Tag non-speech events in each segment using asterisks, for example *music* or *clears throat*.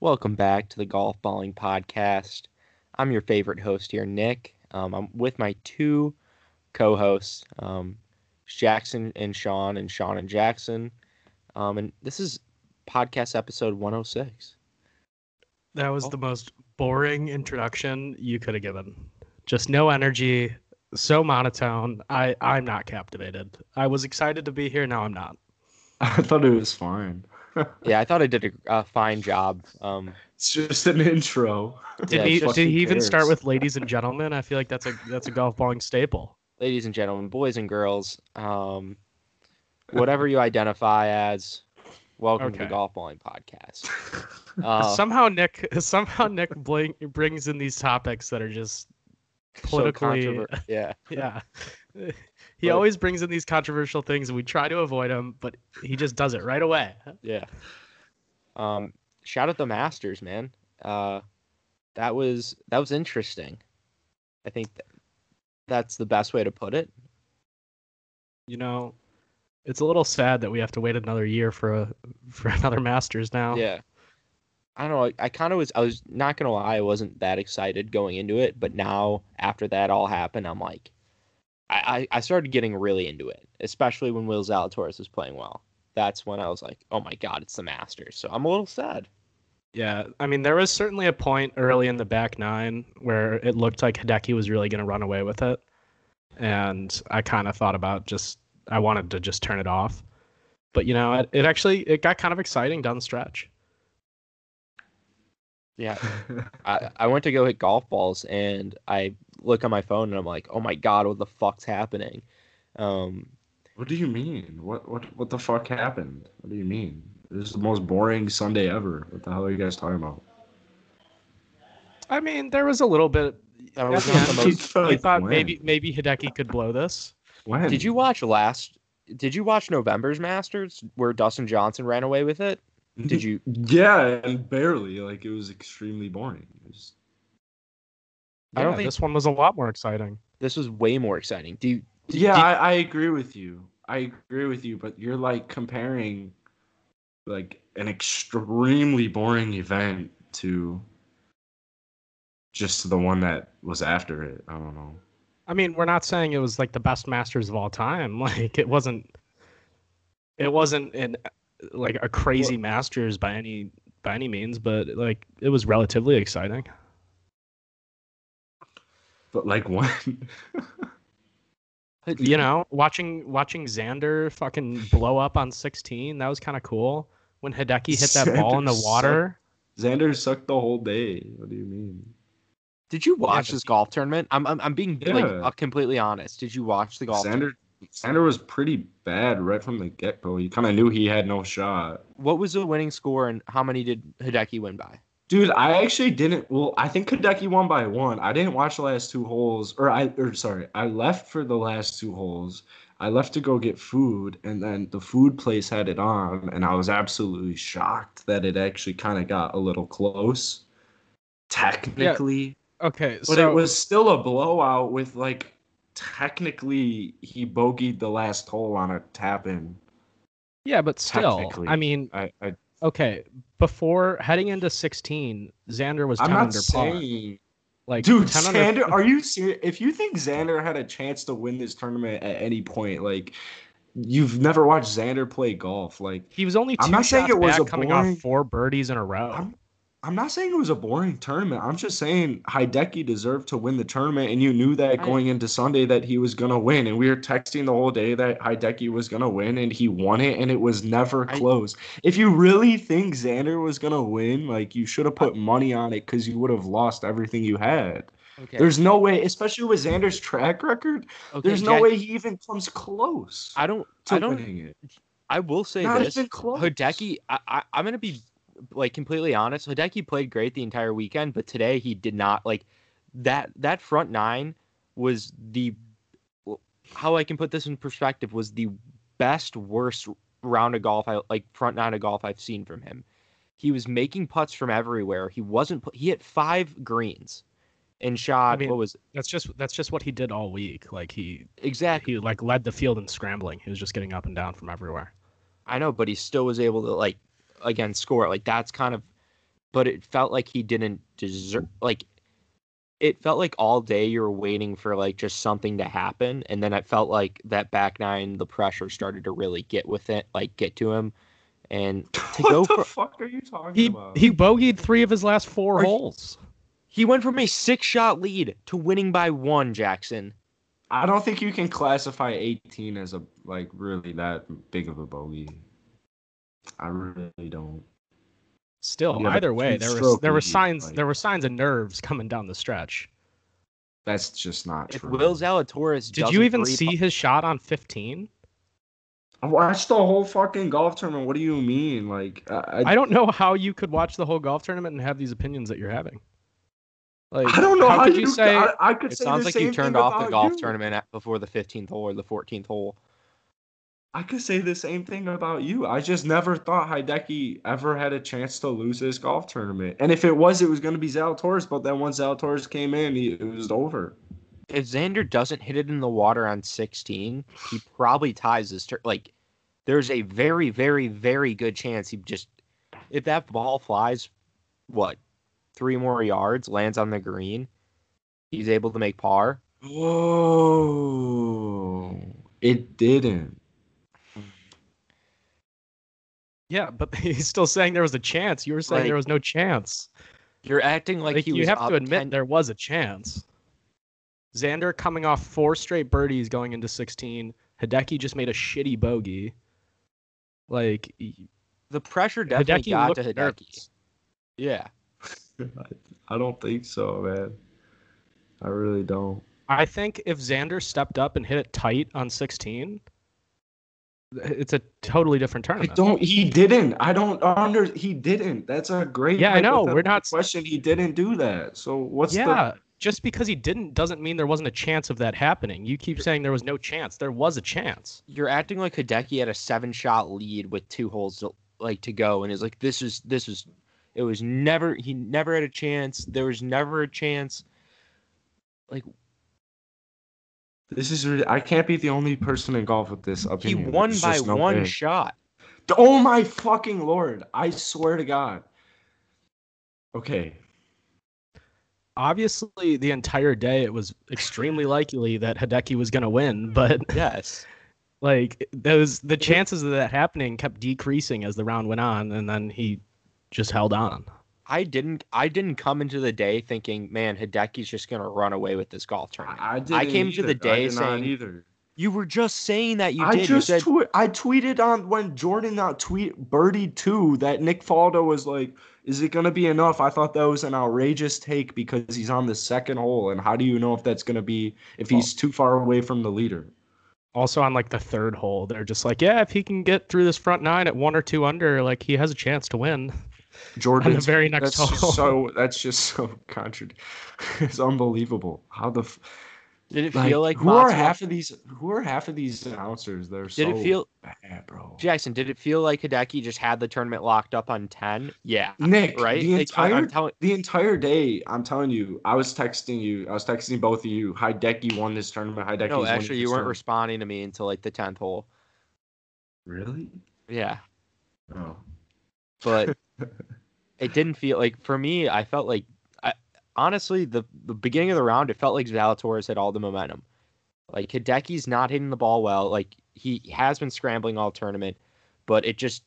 Welcome back to the Golf Balling Podcast. I'm your favorite host here, Nick. Um, I'm with my two co-hosts, um, Jackson and Sean, and Sean and Jackson. Um, and this is podcast episode 106. That was Oh. the most boring introduction you could have given. Just no energy, so monotone. I I'm not captivated. I was excited to be here. Now I'm not. *laughs* I thought it was fine. Yeah, I thought I did a, a fine job. Um, It's just an intro. Did Yeah, he did he even start with ladies and gentlemen? I feel like that's a that's a golf balling staple. ladies and gentlemen, boys and girls, um, whatever you identify as, welcome to the Golf Balling Podcast. *laughs* Uh, somehow Nick somehow Nick bling, brings in these topics that are just so politically controver- yeah. *laughs* yeah. He But- always brings in these controversial things and we try to avoid them, but he just does it right away. Yeah. Um, shout out the Masters, man. Uh, that was that was interesting. I think th- that's the best way to put it. you know, it's a little sad that we have to wait another year for a for *laughs* another Masters now. Yeah. I don't know. I, I kind of was. I was not gonna lie. I wasn't that excited going into it, but now after that all happened, I'm like, I I, started getting really into it, especially when Will Zalatoris was playing well. That's when I was like, oh my god, it's the Masters. So I'm a little sad. Yeah, I mean, there was certainly a point early in the back nine where it looked like Hideki was really going to run away with it, and I kind of thought about just I wanted to just turn it off, but you know, it, it actually it got kind of exciting down the stretch. Yeah. *laughs* I, I went to go hit golf balls and I look on my phone and I'm like, oh my god, what the fuck's happening? Um, what do you mean? What what what the fuck happened? What do you mean? This is the most boring Sunday ever. What the hell are you guys talking about? I mean, there was a little bit. That at was the not the most- *laughs* we thought when? maybe maybe Hideki could blow this. When? did you watch last? Did you watch November's Masters where Dustin Johnson ran away with it? Did you? *laughs* Yeah, and barely. Like it was extremely boring. It was- I don't think- this one was a lot more exciting. This was way more exciting. Do you? Did- yeah, did- I, I agree with you. I agree with you, but you're like comparing like an extremely boring event to just the one that was after it. I don't know. I mean, we're not saying it was like the best Masters of all time. *laughs* Like it wasn't. It wasn't an like a crazy Masters by any by any means, but like it was relatively exciting. But like *laughs* when You know, watching watching Xander fucking blow up on 16, that was kind of cool. When Hideki hit that ball in the Xander water. Xander sucked the whole day. What do you mean? Did you watch but- this golf tournament? I'm I'm, I'm being like uh, completely honest. Did you watch the golf? Xander Xander was pretty bad right from the get go. He kind of knew he had no shot. What was the winning score and how many did Hideki win by? Dude, I actually didn't. Well, I think Hideki won by one. I didn't watch the last two holes, or I, or sorry, I left for the last two holes. I left to go get food, and then the food place had it on, and I was absolutely shocked that it actually kind of got a little close, technically. Okay, But so it was still a blowout with like, technically he bogeyed the last hole on a tap in. yeah, but still. I mean, I, I okay, before heading into 16, Xander was 10 I'm not under par. saying Like Dude, 10 under- Xander, *laughs* are you serious? If you think Xander had a chance to win this tournament at any point, like you've never watched Xander play golf, like He was only 2 I'm not saying it was a coming boring- off four birdies in a row. I'm I'm not saying it was a boring tournament. I'm just saying Hideki deserved to win the tournament, and you knew that going into Sunday that he was gonna win. And we were texting the whole day that Hideki was gonna win, and he won it, and it was never I- close. If you really think Xander was gonna win, like you should have put money on it because you would have lost everything you had. Okay. There's no way, especially with Xander's track record. okay, There's no Jack- way he even comes close I don't. I don't. I will say Not this. even close. Hideki, I, I, I'm gonna be like completely honest. Hideki played great the entire weekend, but today he did not like that. That front nine was the how I can put this in perspective was the best worst round of golf I like front nine of golf I've seen from him. He was making putts from everywhere. He wasn't. He hit five greens and shot. I mean, what was That's just that's just what he did all week. Like he exactly? he like led the field in scrambling. He was just getting up and down from everywhere. I know, but he still was able to like again score. Like that's kind of but it felt like he didn't deserve like it felt like all day you were waiting for like just something to happen and then it felt like that back nine the pressure started to really get with it like get to him and *laughs* to what go the for fuck are you talking He about? he bogeyed three of his last four Are you- holes. he went from a six shot lead to winning by one jackson I don't think you can classify 18 as a like really that big of a bogey. I really don't. Still, You got a either way, there was there were signs like- there were signs of nerves coming down the stretch. That's just not if true. will zalatoris Did you even see his shot on 15? I watched the whole fucking golf tournament. What do you mean? Like I, I don't know how you could watch the whole golf tournament and have these opinions that you're having. Like, I don't know how, could you, you say? I, I could it say sounds the like you turned off the golf you. tournament at, before the 15th hole or the 14th hole I could say the same thing about you. I just never thought Hideki ever had a chance to lose this golf tournament. And if it was, it was going to be Zalatoris. But then once Zalatoris came in, he, it was over. if xander doesn't hit it in the water on 16 he *sighs* probably ties this tur- like there's a very very very good chance he just if that ball flies what three more yards lands on the green he's able to make par Whoa! It didn't. Yeah, but *laughs* he's still saying there was a chance. You were saying there was no chance. you're acting like, Like, he you was have to admit 10 there was a chance. Xander coming off four straight birdies going into 16. Hideki just made a shitty bogey. Like the pressure definitely Hideki got looked to hideki nervous. yeah I don't think so, man. I really don't. I think if Xander stepped up and hit it tight on 16, it's a totally different tournament. I don't. He didn't. I don't under. He didn't. That's a great. Yeah, I know, we're not- question. He didn't do that. So what's yeah, just because he didn't doesn't mean there wasn't a chance of that happening. You keep saying there was no chance. There was a chance. you're acting like hideki had a seven shot lead with two holes to, like to go and is like this is this is it was never he never had a chance there was never a chance like the? This is. re- I can't be the only person in golf with this opinion. he won There's by no one way. shot Oh my fucking lord! I swear to God. Okay. Obviously, the entire day it was extremely likely that Hideki was going to win, but *laughs* yes like those the chances of that happening kept decreasing as the round went on, and then he just held on. I didn't I didn't come into the day thinking, man, Hideki's just gonna run away with this golf tournament. I, I, I didn't came to the either. I day did not saying- either. You were just saying that you I did. just you said twe- I tweeted on when Jordan out tweet birdied two that Nick Faldo was like, "Is it gonna be enough?" I thought that was an outrageous take because he's on the second hole, and how do you know if that's gonna be if he's too far away from the leader? Also on like the third hole, they're just like, yeah, if he can get through this front nine at one or two under, like he has a chance to win. Jordan, the very next that's hole. so that's just so contrad. *laughs* It's unbelievable how the f- did it like, feel like who are half of these who are half of these announcers? They're Did so it feel bad, bro. Jackson? Did it feel like Hideki just had the tournament locked up on ten? Yeah, Nick, right. the Like, I- entire I'm telling. the entire day, I'm telling you, I was texting you. I was texting both of you. Hideki won this tournament. Hideki. No, actually, you weren't responding to me until like the tenth hole. Really? Yeah, Oh. but *laughs* it didn't feel like for me. I felt like, I, honestly, the the beginning of the round, it felt like Zalatoris had all the momentum. Like Hideki's not hitting the ball well. Like he has been scrambling all tournament, but it just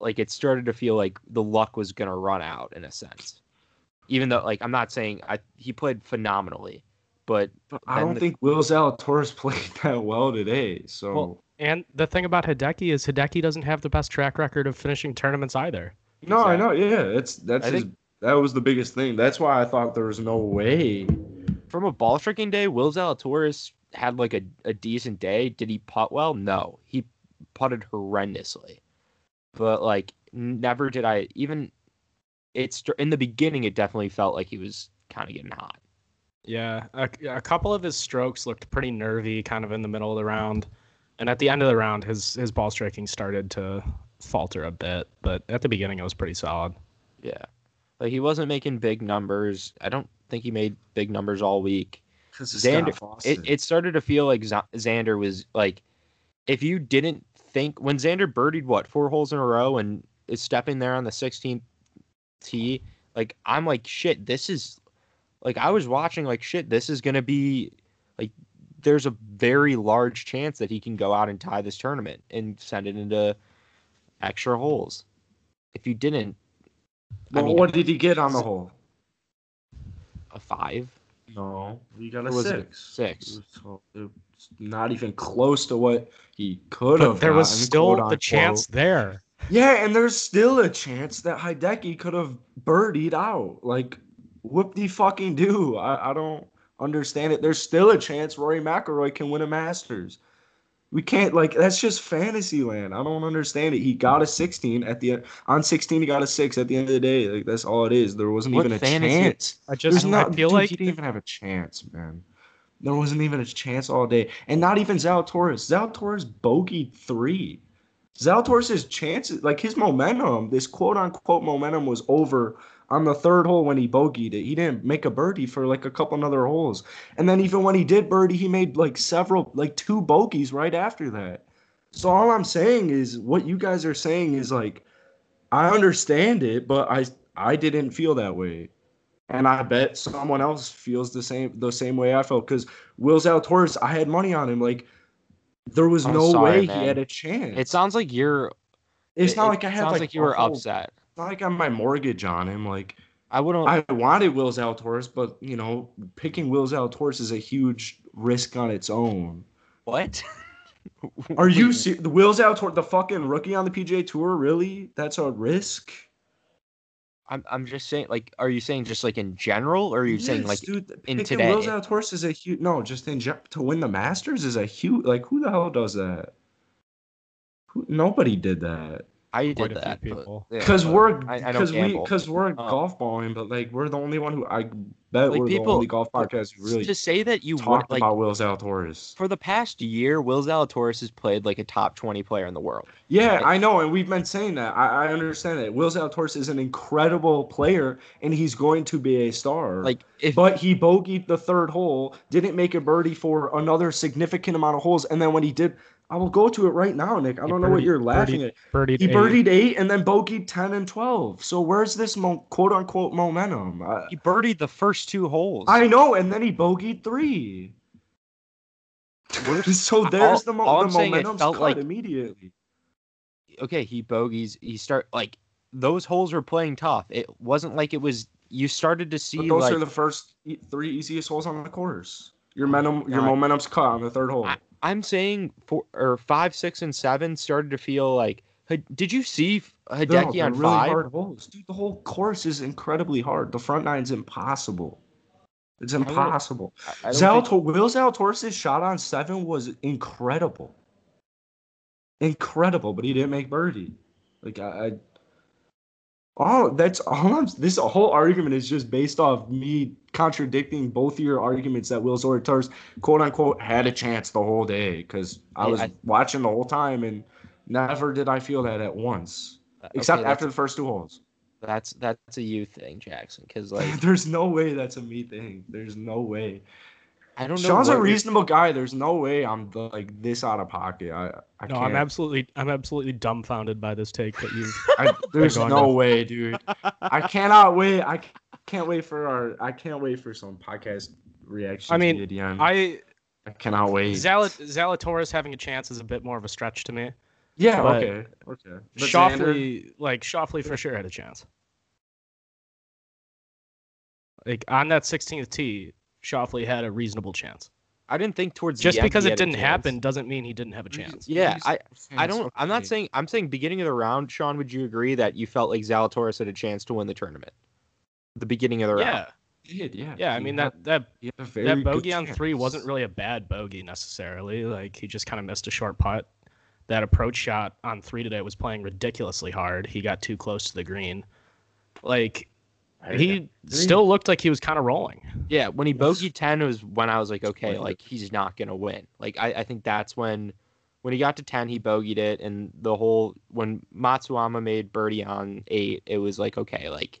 like it started to feel like the luck was gonna run out in a sense. Even though, like, I'm not saying I he played phenomenally, but But I don't the- think Will Zalatoris *laughs* played that well today. So Well, And the thing about Hideki is Hideki doesn't have the best track record of finishing tournaments either. No, I know. Yeah, it's that's his, think- that was the biggest thing. That's why I thought there was no way. from a ball striking day, Will Zalatoris had like a, a decent day. Did he putt well? No, he putted horrendously. But like, never did I even. It's in the beginning. It definitely felt like he was kind of getting hot. Yeah, a, a couple of his strokes looked pretty nervy, kind of in the middle of the round, and at the end of the round, his his ball striking started to falter a bit. But at the beginning, it was pretty solid. Yeah, like he wasn't making big numbers. I don't think he made big numbers all week. Xander, it, it started to feel like Z- Xander was like, if you didn't think when Xander birdied what four holes in a row and is stepping there on the 16th tee, like I'm like shit. This is like I was watching like shit. This is gonna be like there's a very large chance that he can go out and tie this tournament and send it into extra holes. If you didn't, I Well, mean, what did he get on the hole? a five, No, he got a Or was it six. six? So not even close to what he could have. But there was still quote, the chance there. Yeah, and there's still a chance that Hideki could have birdied out. Like, whoop de fucking do. I, I don't understand it. There's still a chance Rory McIlroy can win a Masters. We can't like that's just fantasy land. I don't understand it. He got a 16 at the end. On 16, he got a six at the end of the day. Like that's all it is. There wasn't What even a chance. I just There's not. I feel dude, like he didn't even have a chance, man. There wasn't even a chance all day, and not even Zalatoris. Zalatoris bogeyed three. Zalatoris's chances, like his momentum, this quote unquote momentum was over on the third hole when he bogeyed it. He didn't make a birdie for like a couple other holes, and then even when he did birdie, he made like several, like two bogeys right after that. So all I'm saying is, what you guys are saying is like, I understand it, but I I didn't feel that way. And I bet someone else feels the same the same way I felt because Will Zalatoris, I had money on him. Like there was I'm no sorry, way man. he had a chance. It sounds like you're. it's it- not like I had sounds like, like you were whole- upset. Not like have my mortgage on him. Like I wouldn't. I wanted Will Zalatoris, but you know, picking Will Zalatoris is a huge risk on its own. what? *laughs* Are you ser- the Will Zalatoris, the fucking rookie on the PGA Tour? Really? That's a risk. I'm. I'm just saying. Like, are you saying just like in general, or are you saying like dude, in picking today? Will Zalatoris is a huge no, just in to win the Masters is a huge like who the hell does that? Who, nobody did that I Quite did a that? but- people. yeah, because but we're I, I don't because we because we're Oh. golf balling, but like we're the only one who I bet Like, we're the only golf podcast who really to say that you would talked like about Will Zalatoris. for the past year, Will Zalatoris has played like a top twenty player in the world. Yeah, I know, and we've been saying that. I, I understand that. Will Zalatoris is an incredible player, and he's going to be a star. Like if But he bogeyed the third hole, didn't make a birdie for another significant amount of holes, and then when he did, I will go to it right now, Nick. I don't know what you're laughing birdied- at. Birdied He birdied eight and then bogeyed ten and twelve. So where's this mo- quote unquote momentum? I, he birdied the first two holes. I know, and then he bogeyed three. *laughs* so there's the, mo- all the I'm saying, felt cut like- immediately. okay, he bogeys. He start like those holes were playing tough. It wasn't like it was. You started to see But those like are the first three easiest holes on the course. Your momentum, your momentum's cut on the third hole. I, I'm saying four or five, six, and seven started to feel like. Did you see No, Hideki they're on really five? hard holes, dude. The whole course is incredibly hard. The front nine's impossible. It's don't- impossible. I- I don't think- Will Zalatoris' shot on seven was incredible, incredible, but he didn't make birdie. Like I all that's all. I'm, this whole argument is just based off me contradicting both your arguments that Will Zalatoris, quote unquote, had a chance the whole day because I was I- watching the whole time and never did I feel that at once, uh, Okay, except after the first two holes. That's that's a you thing, Jackson. Because like *laughs* There's no way that's a me thing. There's no way. I don't know. Sean's a you're- reasonable guy. There's no way I'm like this out of pocket. I, I No, can't. I'm absolutely, I'm absolutely dumbfounded by this take that you've. *laughs* I, there's no to- way, dude. I cannot wait. I can't wait for our. I can't wait for some podcast reaction. I mean, at. I I cannot wait. Zalat, Zalatoris having a chance is a bit more of a stretch to me. yeah. but Okay. Okay. But Xander- like Schauffele, for sure had a chance. Like on that 16th tee, Schauffele had a reasonable chance. I didn't think towards Just the end because he it had didn't happen doesn't mean he didn't have a chance. Yeah, I- I don't. I'm not saying. I'm saying beginning of the round. Sean, would you agree that you felt like Zalatoris had a chance to win the tournament? The beginning of the round. Yeah, did, yeah. yeah. I mean had- that that he had a very that bogey on three wasn't really a bad bogey necessarily. Like he just kind of missed a short putt. That approach shot on three today was playing ridiculously hard. He got too close to the green. Like I- he still looked like he was kind of rolling. Yeah, when he Yes. bogeyed ten was when I was like, okay, like he's not gonna win. Like I, I think that's when when he got to ten, he bogeyed it, and the whole when Matsuyama made birdie on eight, it was like, okay, like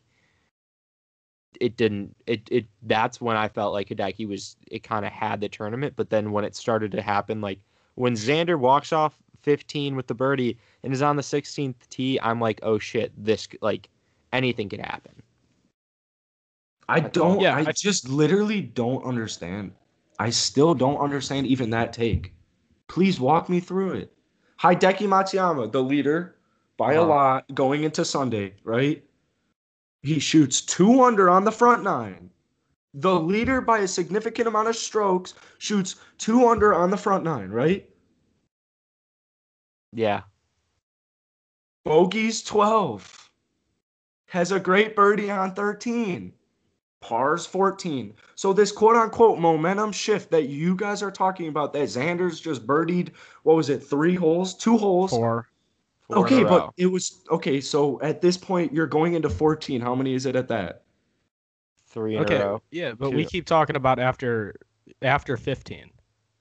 it didn't it it that's when I felt like Hideki was it kind of had the tournament, but then when it started to happen, like when Xander walks off fifteen with the birdie and is on the sixteenth tee, I'm like, oh shit, this like anything could happen. I don't. Yeah, I, I- just literally don't understand. I still don't understand even that take. Please walk me through it. Hideki Matsuyama, the leader by a Uh-huh. lot going into Sunday, right? He shoots two under on the front nine. The leader by a significant amount of strokes shoots two under on the front nine, right? Yeah. Bogey's 12. Has a great birdie on 13. Pars 14. So this quote unquote momentum shift that you guys are talking about that Xander's just birdied, what was it, three holes? Two holes? Four. Four okay, but row. it was okay, so at this point you're going into 14. How many is it at that? three in Okay. a row. Yeah, but we keep talking about after after 15.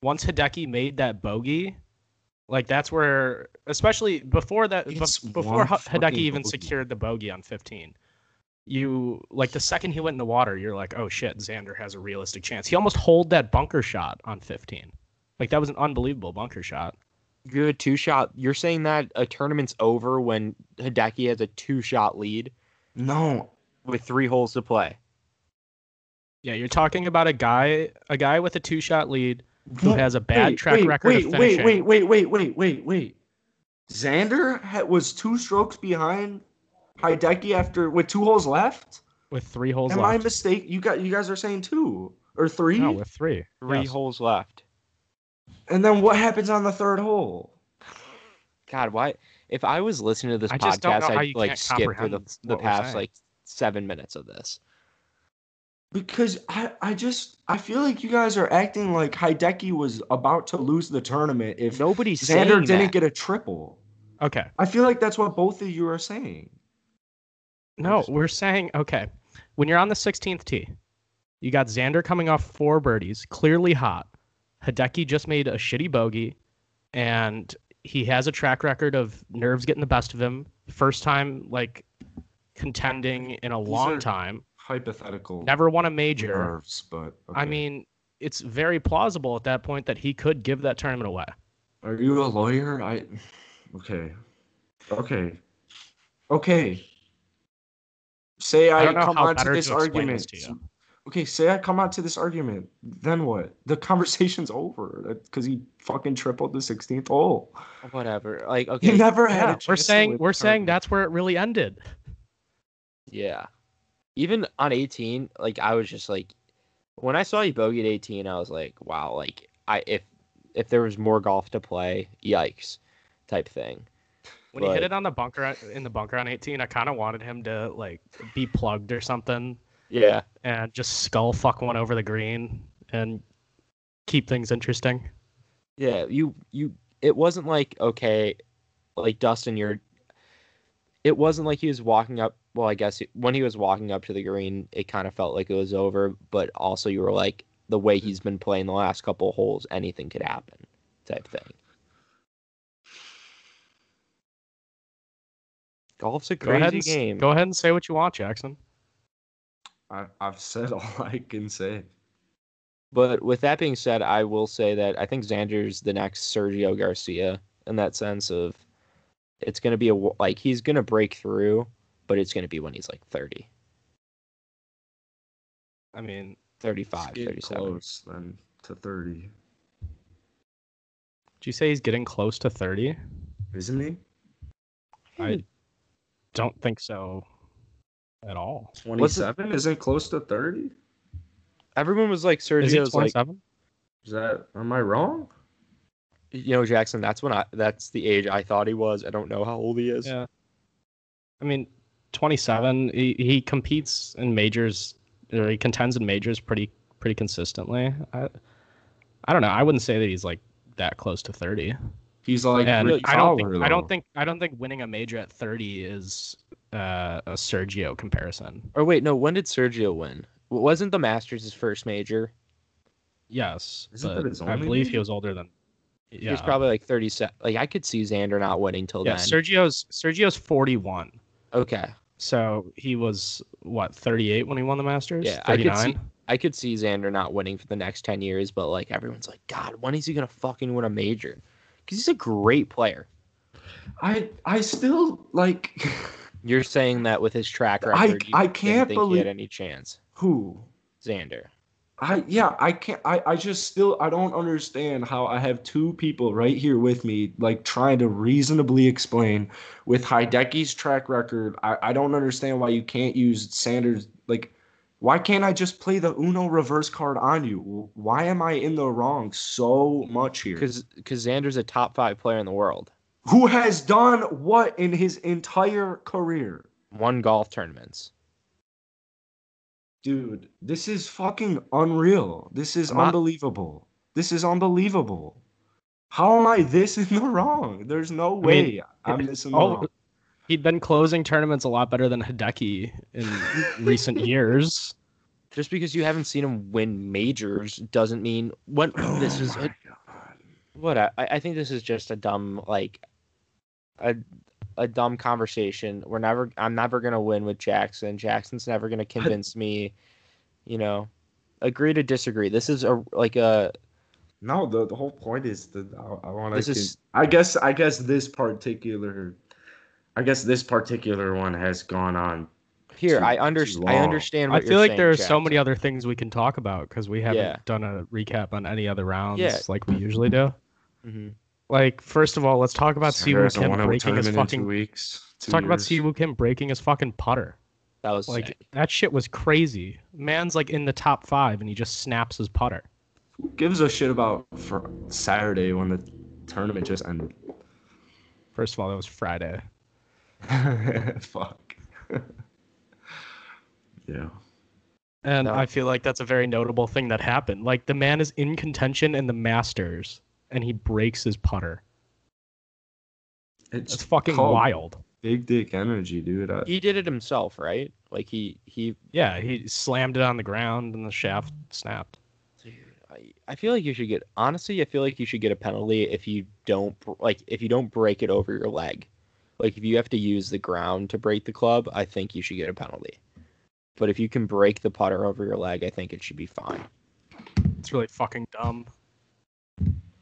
Once Hideki made that bogey, like that's where, especially before that, bef- It's before one Hideki even bogey. secured the bogey on 15, you like the second he went in the water, you're like, oh shit, Xander has a realistic chance. He almost holed that bunker shot on 15. Like that was an unbelievable bunker shot. Good two shot. You're saying that a tournament's over when Hideki has a two shot lead No. with three holes to play. Yeah, you're talking about a guy, a guy with a two-shot lead who What? has a bad Wait, track wait, record wait, of wait, finishing. wait, wait, wait, wait, wait, wait. Xander was two strokes behind Hideki after with two holes left. with three holes Am I mistake? You got you guys are saying two or three, no, with three. Three Yes. holes left. and then what happens on the third hole? God, why? If I was listening to this I podcast, I'd like skip for the the past like seven minutes of this. Because I, I just I feel like you guys are acting like Hideki was about to lose the tournament if nobody Xander didn't that. get a triple. Okay. I feel like that's what both of you are saying. No, just- we're saying okay. When you're on the 16th tee, you got Xander coming off four birdies, clearly hot. Hideki just made a shitty bogey, and he has a track record of nerves getting the best of him. First time like contending in a These long time. Hypothetical Never won a major. nerves, but I mean, it's very plausible at that point that he could give that tournament away. Are you a lawyer? I okay. Okay. Okay. Say I I, don't know come how on to this to argument. this to you. Okay, say I come on to this argument. Then what? The conversation's over because he fucking tripled the 16th hole. Whatever. Like He okay, never had a Yeah, chance. we're saying win we're saying that's where it really ended. yeah. Even on 18, like I was just like, when I saw you bogey at 18, I was like, wow, like I if if there was more golf to play, yikes, type thing. When he hit it on the bunker in the bunker on 18, I kind of wanted him to like be plugged or something Yeah. and just skull fuck one over the green and keep things interesting. Yeah, you you it wasn't like okay, like Dustin, you're it wasn't like he was walking up well, I guess when he was walking up to the green, it kind of felt like it was over, but also you were like the way he's been playing the last couple of holes, anything could happen type thing. Golf's a Go ahead crazy and game. go ahead and say what you want, Jackson. I, I've said *laughs* all I can say. But with that being said, I will say that I think Xander's the next Sergio Garcia in that sense of it's going to be a like he's going to break through, but it's going to be when he's like 30, I mean, 35, 37. close then to 30, did you say he's getting close to 30? isn't he? I hmm. Don't think so at all. 27 isn't close to 30. Everyone was like Is he Sergio's like 27? Is that? Am I wrong? you know Jackson. That's when I that's the age I thought he was. I don't know how old he is. Yeah. I mean, 27. He, he competes in majors, or he contends in majors pretty pretty consistently. I, I don't know. I wouldn't say that he's like that close to 30. He's like and Rickie I don't Fowler, think I don't think I don't think winning a major at 30 is uh, a Sergio comparison. Or wait, no. When did Sergio win? Wasn't the Masters his first major? Yes, Isn't that but his I only believe he was older than. He Yeah, was probably like 37. Like I could see Xander not winning till yeah. then. Sergio's Sergio's 41, okay. so he was what 38 when he won the Masters. Yeah, I could 39. see- I could see Xander not winning for the next 10 years, but like everyone's like, God, when is he going to fucking win a major? Because he's a great player. I I still like *laughs* You're saying that with his track I- record, you I can't think he believe- had any chance. Who? Xander. I yeah, I can't I, I just still I don't understand how I have two people right here with me like trying to reasonably explain with Hideki's track record. I, I don't understand why you can't use Xander's like why can't I just play the Uno reverse card on you? Why am I in the wrong so much here? Because Xander's a top five player in the world. Who has done what in his entire career? Won golf tournaments. Dude, this is fucking unreal. This is not- unbelievable. This is unbelievable. How am I this in the wrong? There's no way I'm this in the Oh, wrong. He'd been closing tournaments a lot better than Hideki in *laughs* recent years. Just because you haven't seen him win majors doesn't mean when oh this is Oh a, what I, I think this is just a dumb like a a dumb conversation. We're never I'm never gonna win with Jackson. Jackson's never gonna convince me, you know. Agree to disagree. This is a like a No, the, the whole point is that I, I want This to. is- I guess I guess this particular, I guess this particular one has gone on. here. Too- I too understand. I long. understand. I feel you're like saying, there are so many other things we can talk about because we haven't Yeah. done a recap on any other rounds Yeah. like we usually do. Mhm. Like, first of all, let's talk about Sanders Si Woo Kim breaking his tournament two fucking. weeks. Let's two talk about years. Si Woo Kim breaking his fucking putter. That was Like sick. that shit was crazy. Man's like in the top five and he just snaps his putter. Who gives a shit about for Saturday when the tournament just ended? First of all, that was Friday. *laughs* Fuck. *laughs* yeah. And No. I feel like that's a very notable thing that happened. Like the man is in contention in the Masters and he breaks his putter. It's That's fucking wild. Big dick energy, dude. I- He did it himself, right? Like he he. Yeah, he slammed it on the ground and the shaft snapped. Dude, I, I feel like you should get honestly. I feel like you should get a penalty if you don't like if you don't break it over your leg. Like if you have to use the ground to break the club, I think you should get a penalty. But if you can break the putter over your leg, I think it should be fine. It's really fucking dumb.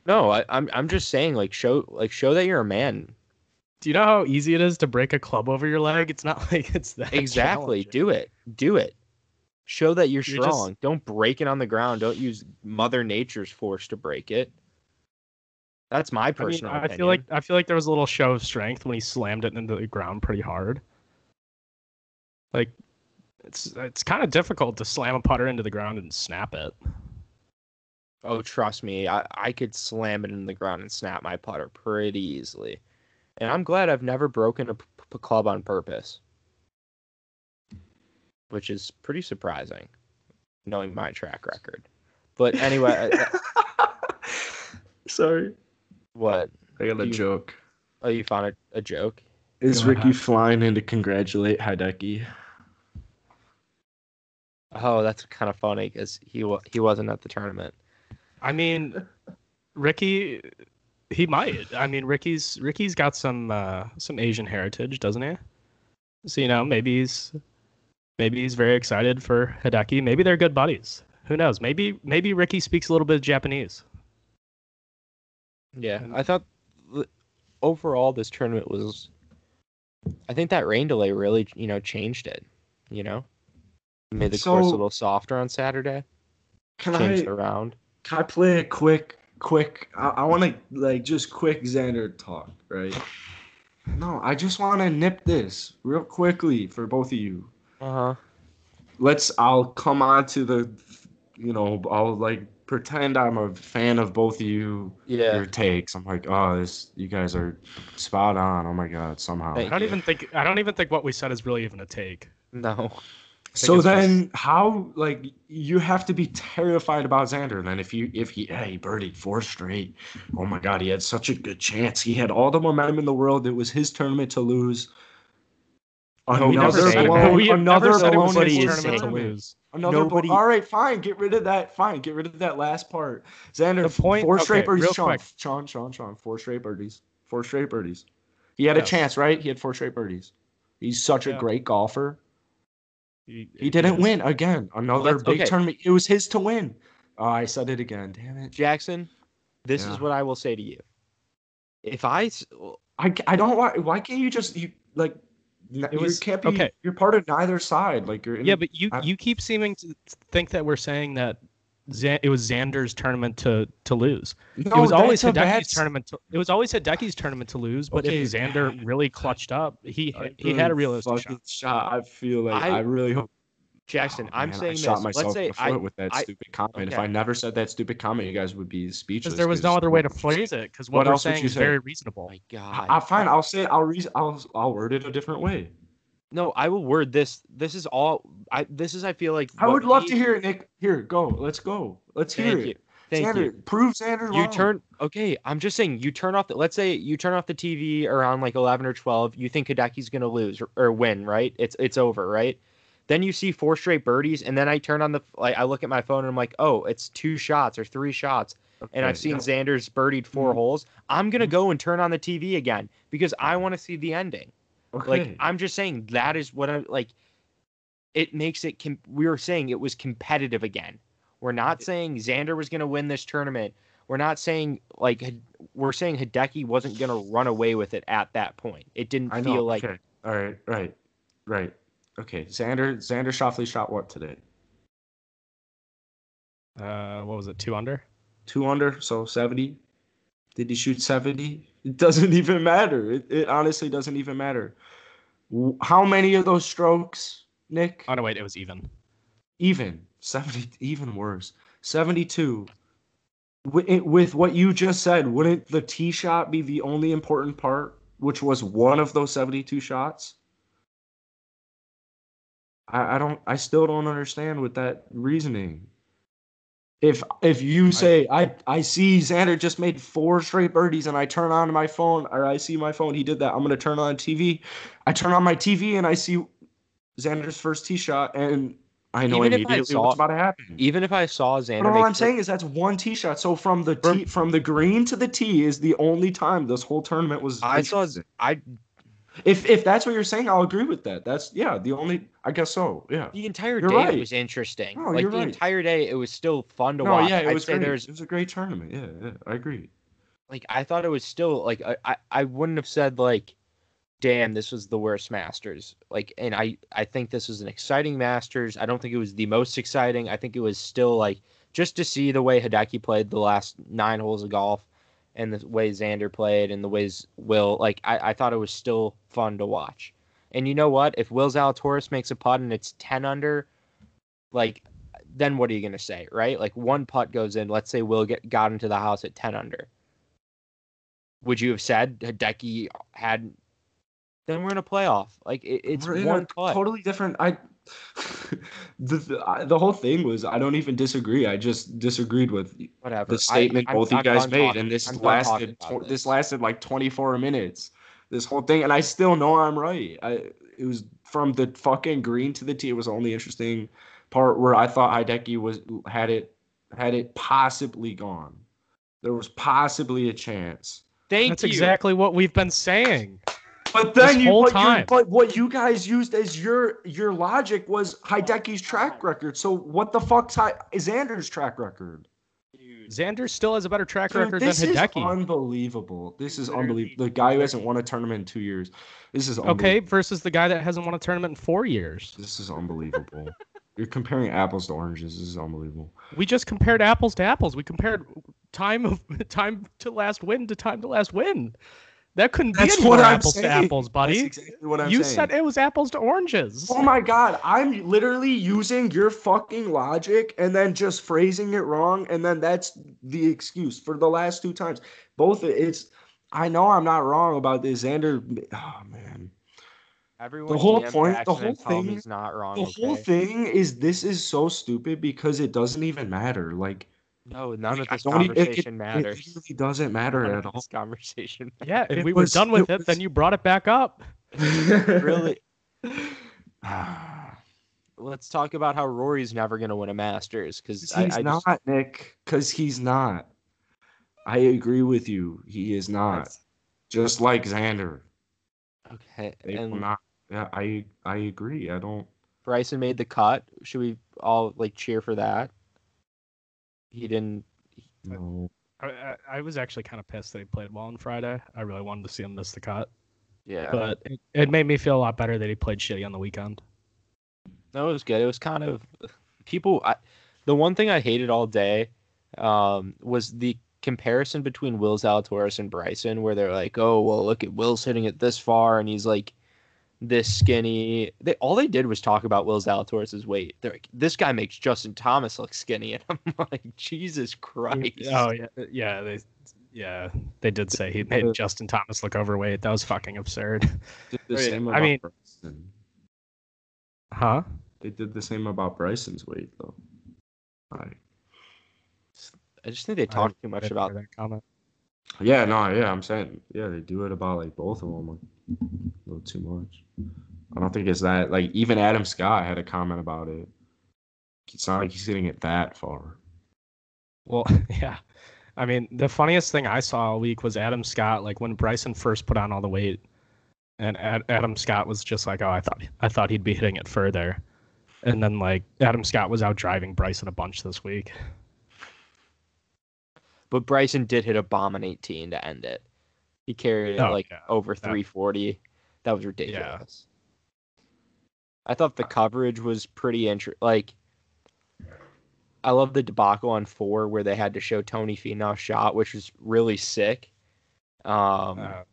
No, I, I'm I'm just saying like show like show that you're a man. Do you know how easy it is to break a club over your leg? It's not *laughs* like it's that Exactly. Do it. Do it. Show that you're, You're just- strong. Don't break it on the ground. Don't use Mother Nature's force to break it. That's my I mean, personal I opinion. feel like I feel like there was a little show of strength when he slammed it into the ground pretty hard. Like it's it's kind of difficult to slam a putter into the ground and snap it. Oh, trust me, I, I could slam it in the ground and snap my putter pretty easily. And I'm glad I've never broken a p- p- club on purpose, which is pretty surprising, knowing my track record. But anyway, uh, *laughs* Sorry. What? I got a You- joke. Oh, you found a, a joke? Is Go Rickie ahead. flying in to congratulate Hideki? Oh, that's kind of funny because he wa- he wasn't at the tournament. I mean, Rickie, he might. I mean, Rickie's Rickie's got some uh, some Asian heritage, doesn't he? So you know, maybe he's maybe he's very excited for Hideki. Maybe they're good buddies. Who knows? Maybe maybe Rickie speaks a little bit of Japanese. Yeah, I thought overall this tournament was. I think that rain delay really, you know, changed it. You know, made the course a little softer on Saturday. Can Changed I the round. can I play a quick quick I, I wanna like just quick Xander talk, right? No, I just wanna nip this real quickly for both of you. Uh huh. Let's I'll come on to the you know, I'll like pretend I'm a fan of both of you Yeah. your takes. I'm like, oh this you guys are spot on. Oh my god, somehow. Thank I don't you. even think I don't even think what we said is really even a take. No. So it's just- then, how like you have to be terrified about Xander? Then if you if he yeah he birdied four straight, oh my god, he had such a good chance. He had all the momentum in the world. It was his tournament to lose. No, we never Another said blown, that. we have another never said it was blown his in his tournament tournament to lose. Another Nobody- Nobody. All right, fine. Get rid of that. Fine. Get rid of that last part. Xander, The point- four okay, straight birdies. Sean, quick. Sean, Sean, Sean, four straight birdies. Four straight birdies. He had a chance, right? He had four straight birdies. He's such a great golfer. He, He didn't is. win again. Another that's- big okay. tournament. It was his to win. Oh, I said it again. Damn it. Jackson, this Yeah. is what I will say to you. If I, s- I, I don't why why can't you just you like n- It was- you can't be. okay. You're part of neither side. Like you're. Yeah, but you I- you keep seeming to think that we're saying that it was Xander's tournament to to lose. no, it was always a bad Hideki's tournament. To, it was always Hideki's tournament to lose. But Okay, if Xander really clutched up, he I he had a really realistic shot. shot. I feel like I- I, really hope. Jackson, Oh, I'm man, saying I shot this. myself Let's say in the foot I, with that I- stupid comment. If. I never said that stupid comment, you guys would be speechless. Because there was no other way to phrase it. Because what what, we're else saying you is say? very reasonable. my God. I, I fine. I'll say. I'll re- I'll I'll word it a different way. no, I will word this. This is all. I. This is. I feel like. I would love he- to hear it, Nick. Here, go. Let's go. Let's hear Thank it. you. Thank Xander, you. prove Xander You wrong. turn okay. I'm just saying you turn off the. Let's say you turn off the TV around like 11 or 12. You think Hideki's gonna lose or, or win, right? It's it's over, right? Then you see four straight birdies, and then I turn on the like I look at my phone and I'm like, oh, it's two shots or three shots, and I've seen yeah. Xander's birdied 4 Mhm. holes. I'm gonna Mhm. go and turn on the TV again because I want to see the ending. Okay. Like I'm just saying that is what I'm like. It makes it. Com- we were saying it was competitive again. We're not saying Xander was going to win this tournament. We're not saying like we're saying Hideki wasn't going to run away with it at that point. It didn't I know. feel like okay. All right. Right. Right. Okay. Xander. Xander Schauffele shot what today? Uh, what was it? Two under. Two under. So seventy. Did he shoot seventy? It doesn't *laughs* even matter. It, it honestly doesn't even matter. How many of those strokes, Nick? Oh no, wait, it was even. Even 70, even worse. 72. Wi- it- With what you just said, wouldn't the tee shot be the only important part, which was one of those 72 shots? I, I don't, I still don't understand with that reasoning. If if you say I I see Xander just made four straight birdies and I turn on my phone or I see my phone he did that I'm gonna turn on TV, I turn on my TV and I see Xander's first tee shot and I know Even if I immediately saw- what's about to happen. even if I saw Xander. But all I'm saying is that's one tee shot. So from the tee, from the green to the tee is the only time this whole tournament was. I saw. I If if that's what you're saying, I'll agree with that. That's yeah. The only I guess so. Yeah. the entire You're day right. it was interesting. No, like you're the right. entire day it was still fun to No, watch. yeah, it I'd was say great. there's It was a great tournament. Yeah, yeah, I agree. like I thought it was still like I, I I wouldn't have said like damn this was the worst masters like and I I think this was an exciting masters I don't think it was the most exciting I think it was still like just to see the way Hideki played the last nine holes of golf and the way Xander played and the ways Will like I, I thought it was still fun to watch and you know what if Will Zalatoris makes a putt and it's 10 under like then what are you gonna say right like one putt goes in let's say Will get got into the house at 10 under would you have said Hideki had? Then we're in a playoff. Like it, it's one a totally different. I *laughs* the the, I, the whole thing was I don't even disagree. I just disagreed with Whatever. the statement I, I'm- both you guys made, talking- and this I'm lasted tw- about this lasted like 24 minutes. This whole thing, and I still know I'm right. I it was from the fucking green to the tee. It was the only interesting part where I thought Hideki was had it had it possibly gone. There was possibly a chance. Thank That's you. exactly what we've been saying. But then you, whole but, you- but what you guys used as your your logic was Hideki's track record. So what the fuck's Hi- is Xander's track record? Xander still has a better track Dude, record than this is unbelievable. This is unbelievable. The guy who hasn't won a tournament in two years. This is okay, versus the guy that hasn't won a tournament in four years. This is unbelievable. *laughs* You're comparing apples to oranges. This is unbelievable. We just compared apples to apples. We compared time of *laughs* time to last win to time to last win. That couldn't be That's any what more I'm apples saying. to apples, buddy. That's exactly what I'm you saying. said it was apples to oranges. Oh my god, I'm literally using your fucking logic and then just phrasing it wrong, and then that's the excuse for the last two times. Both it's I know I'm not wrong about this. Xander oh man. Everyone the whole DM point- the whole and tell him thing- is not wrong. The whole thing is this is so stupid because it doesn't even matter. Like No, none like, of this don't even- it- conversation it, matters. It really doesn't matter None at of all. This conversation. *laughs* yeah, if It we was- were done with it it, then you brought it back up. *laughs* really. *sighs* Let's talk about how Rory's never gonna win a Masters because he's I, I not, just, Nick. Because he's not. I agree with you. He is not. that's- Just like Xander. okay. They will And not. Yeah, I I agree. I don't. Bryson made the cut. Should we all like cheer for that? He didn't. know. I, I, I was actually kind of pissed that he played well on Friday. I really wanted to see him miss the cut. Yeah, but it, it made me feel a lot better that he played shitty on the weekend. no, it was good. It was kind of people. I, the one thing I hated all day um, was the comparison between Will Zalatoris and Bryson, where they're like, "Oh, well, look at Will's hitting it this far, and he's like this skinny." They all they did was talk about Will Zalatoris' weight. They're like, "This guy makes Justin Thomas look skinny," *laughs* and I'm like, "Jesus Christ!" Oh yeah, yeah, they yeah they did say he made *laughs* Justin Thomas look overweight. That was fucking absurd. Did the same I mean- Bryson. Huh? They did the same about Bryson's weight though. Like, I just think they talk too much about that comment. yeah, no, yeah, I'm saying, yeah, they do it about like both of them like, a little too much. I don't think it's that. Like even Adam Scott had a comment about it. It's not like he's hitting it that far. Well, *laughs* yeah. I mean, the funniest thing I saw all week was Adam Scott. Like when Bryson first put on all the weight, and Ad- Adam Scott was just like, "Oh, I thought I thought he'd be hitting it further," and then like Adam Scott was out driving Bryson a bunch this week. But Bryson did hit a bomb in 18 to end it. He carried it Oh, like yeah. over 340. That was ridiculous. I thought the coverage was pretty interesting. Like, I love the debacle on four where they had to show Tony Finau's shot, which was really sick. Um, Uh,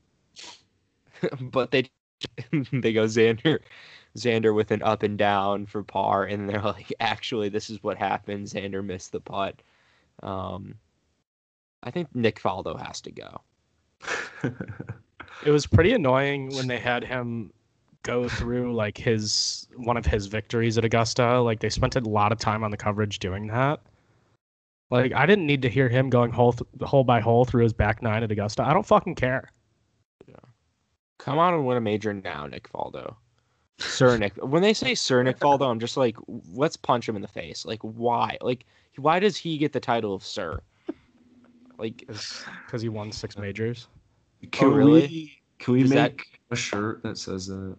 *laughs* but they *laughs* they go Xander Xander with an up and down for par, and they're like, *laughs* actually, this is what happened. Xander missed the putt. Um, I think Nick Faldo has to go. It was pretty annoying when they had him go through like his one of his victories at Augusta. Like they spent a lot of time on the coverage doing that. Like I didn't need to hear him going hole th- hole by hole through his back nine at Augusta. I don't fucking care. Come on and win a major now, Nick Faldo. Sir Nick. When they say Sir Nick Faldo, I'm just like, let's punch him in the face. Like, why? Like, why does he get the title of Sir? Like, because he won six majors. Can Oh, really? we can we Is that- make a shirt that says that?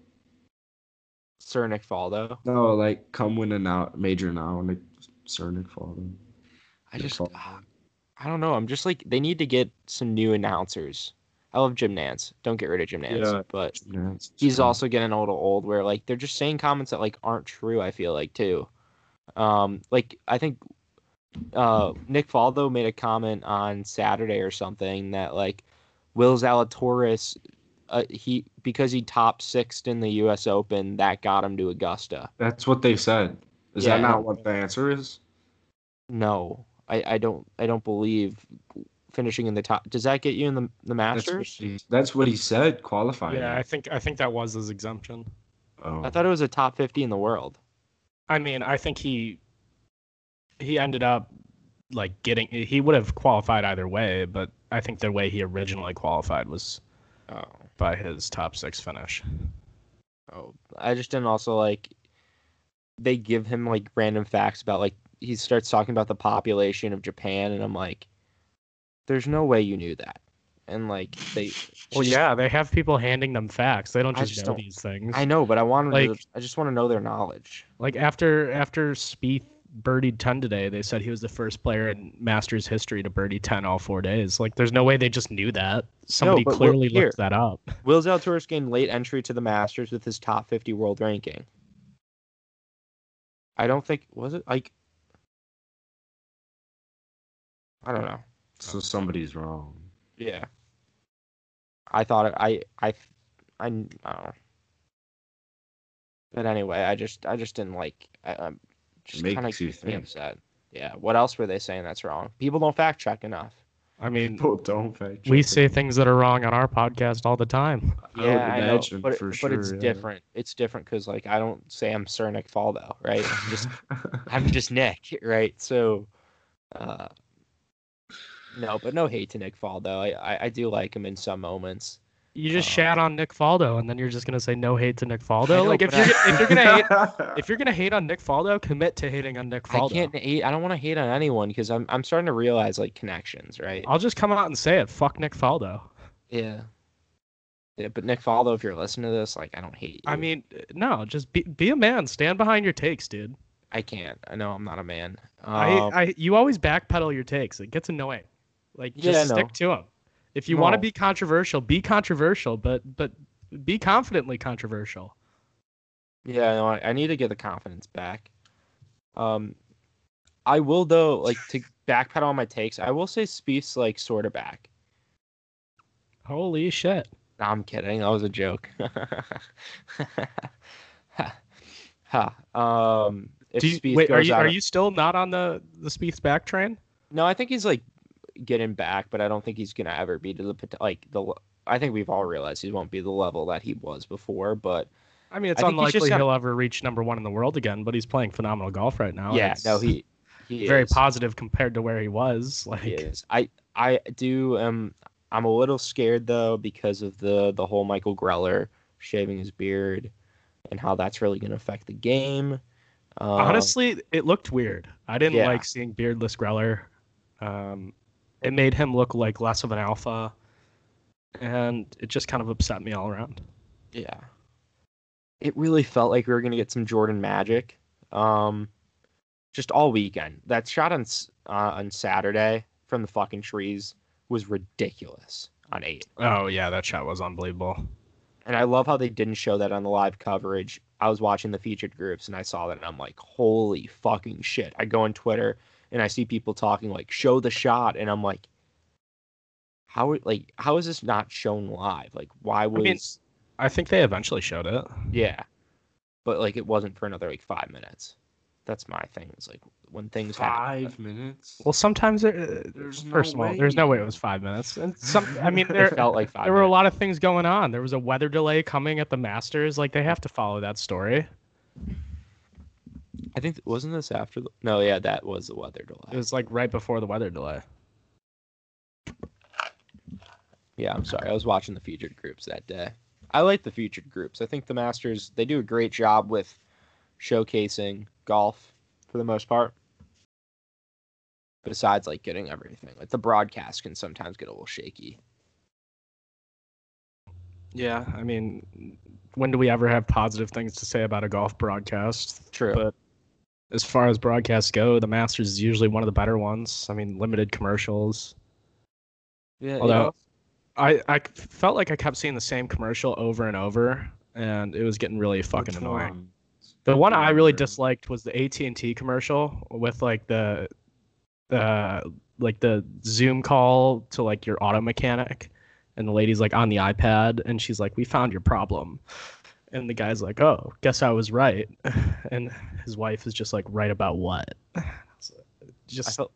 Sir Nick Faldo. No, like come win a now major now, Nick Sir Nick Faldo. I Nick just, ah, I don't know. I'm just like, they need to get some new announcers. I love Jim Nantz. Don't get rid of Jim Nantz. Yeah. But it's- it's he's fine. also getting a little old where like they're just saying comments that like aren't true i feel like too um like i think uh nick faldo made a comment on saturday or something that like will zalatoris uh, he because he top sixth in the us open that got him to augusta That's what they said. Is Yeah. that not what the answer is? no i i don't i don't believe finishing in the top does that get you in the the That's what, masters he, that's what he said. Qualifying. Yeah, I think I think that was his exemption. Oh. i thought it was a top 50 in the world I mean, I think he he ended up like getting he would have qualified either way, but I think the way he originally qualified was oh by his top six finish. Oh, I just didn't also like. They give him like random facts about like he starts talking about the population of Japan, and I'm like, there's no way you knew that, and like they. Well, just- yeah, they have people handing them facts. They don't just, just know don't- these things. I know, but I wanted to. I just want to know their knowledge. Like after after Spieth birdied ten today, they said he was the first player in Masters history to birdie ten all four days. Like, there's no way they just knew that. Somebody but look clearly here. looked that up. *laughs* Will Zalatoris gained late entry to the Masters with his top 50 world ranking. I don't think was it like. I don't know. So somebody's wrong. Yeah. I thought it, I I I I don't know. But anyway, I just I just didn't like I, I'm just Makes kind of you me think. upset. Yeah. What else were they saying that's wrong? People don't fact check enough. I mean, People don't fact check. we check say things that are wrong on our podcast all the time. I would Yeah, I, know, but, for but it's yeah. different. It's different because like I don't say I'm Sir Nick Faldo, right? I'm just *laughs* I'm just Nick, right? So, uh, no, but no hate to Nick Faldo. I, I I do like him in some moments. You just Uh, shat on Nick Faldo, and then you're just gonna say no hate to Nick Faldo. know, like if you're I- if you're gonna hate *laughs* if you're gonna hate on Nick Faldo, commit to hating on Nick Faldo. I can't hate. I don't want to hate on anyone because I'm I'm starting to realize like connections, right? I'll just come out and say it. Fuck Nick Faldo. Yeah. Yeah, but Nick Faldo, if you're listening to this, like I don't hate you. I mean, no, just be be a man. Stand behind your takes, dude. I can't. I know I'm not a man. Um, I, I you always backpedal your takes. It gets annoying. Like just I stick to them. If you want to be controversial, be controversial, but but be confidently controversial. Yeah, no, I, I need to get the confidence back. Um, I will though, like to backpedal on my takes. I will say Spieth's like sort of back. Holy shit! No, I'm kidding. That was a joke. *laughs* ha. Um, if Do you, Spieth wait, are you out are you still not on the the Spieth's back train? No, I think he's like getting back, but I don't think he's gonna ever be to the like the. I think we've all realized he won't be the level that he was before, but I mean, it's I think he's just unlikely he'll ever reach number one in the world again. But he's playing phenomenal golf right now. yeah, no, he he *laughs* very is. positive compared to where he was. Like, He is. I I do um I'm a little scared though because of the the whole Michael Greller shaving his beard and how that's really going to affect the game. Um, honestly, it looked weird. I didn't Yeah. like seeing beardless Greller. Um, it made him look like less of an alpha, and it just kind of upset me all around. yeah, it really felt like we were going to get some Jordan magic. Um, just all weekend. That shot on uh, on Saturday from the fucking trees was ridiculous on eight. Oh yeah, that shot was unbelievable. And I love how they didn't show that on the live coverage. I was watching the featured groups and I saw that and I'm like, holy fucking shit. I go on Twitter and I see people talking like, show the shot. And I'm like, how like how is this not shown live? Like why was mean, I think they eventually showed it. yeah. But like it wasn't for another like five minutes. That's my thing. It's like when things happen. Five minutes. Well, sometimes there, uh, There's no first of all, there's no way it was five minutes, and some. I mean, *laughs* there It felt like five there were a lot of things going on. There was a weather delay coming at the Masters. Like they have to follow that story. I think wasn't this after the no, yeah, that was the weather delay. It was like right before the weather delay. Yeah, I'm sorry. I was watching the featured groups that day. I like the featured groups. I think the Masters they do a great job with showcasing golf for the most part. Besides like getting everything. Like the broadcast can sometimes get a little shaky. Yeah, I mean, when do we ever have positive things to say about a golf broadcast? True. But as far as broadcasts go, the Masters is usually one of the better ones. I mean, limited commercials. yeah, Although I I felt like I kept seeing the same commercial over and over, and it was getting really fucking Which annoying. one? The one I really disliked was the AT and T commercial with like the, uh, like the Zoom call to like your auto mechanic, and the lady's like on the iPad, and she's like, "We found your problem," and the guy's like, "Oh, guess I was right," *laughs* and his wife is just like, "Right about what?" *sighs* Just felt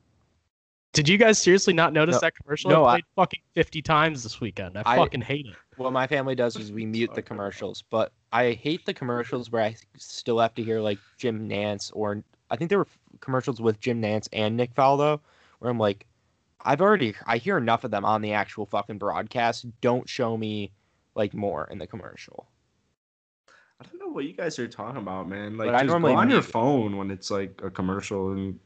did you guys seriously not notice No- that commercial? no, I I- played fucking fifty times this weekend. I, I- fucking hate it. what my family does is we mute the commercials, but I hate the commercials where I still have to hear like Jim Nantz or I think there were commercials with Jim Nantz and Nick Faldo where I'm like, I've already I hear enough of them on the actual fucking broadcast. Don't show me like more in the commercial. I don't know what you guys are talking about, man. But Like, I normally go on your it. phone when it's like a commercial and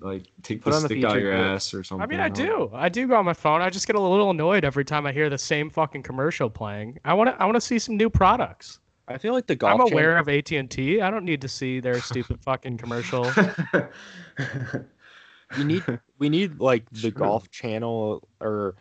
like take Put the on the stick out featured your group. ass or something. I mean, I don't know. do. I do go on my phone. I just get a little annoyed every time I hear the same fucking commercial playing. I want to. I want to see some new products. I feel like the golf. I'm channel- aware of AT and T. I don't need to see their stupid *laughs* fucking commercial. *laughs* we need we need like the Sure. golf channel or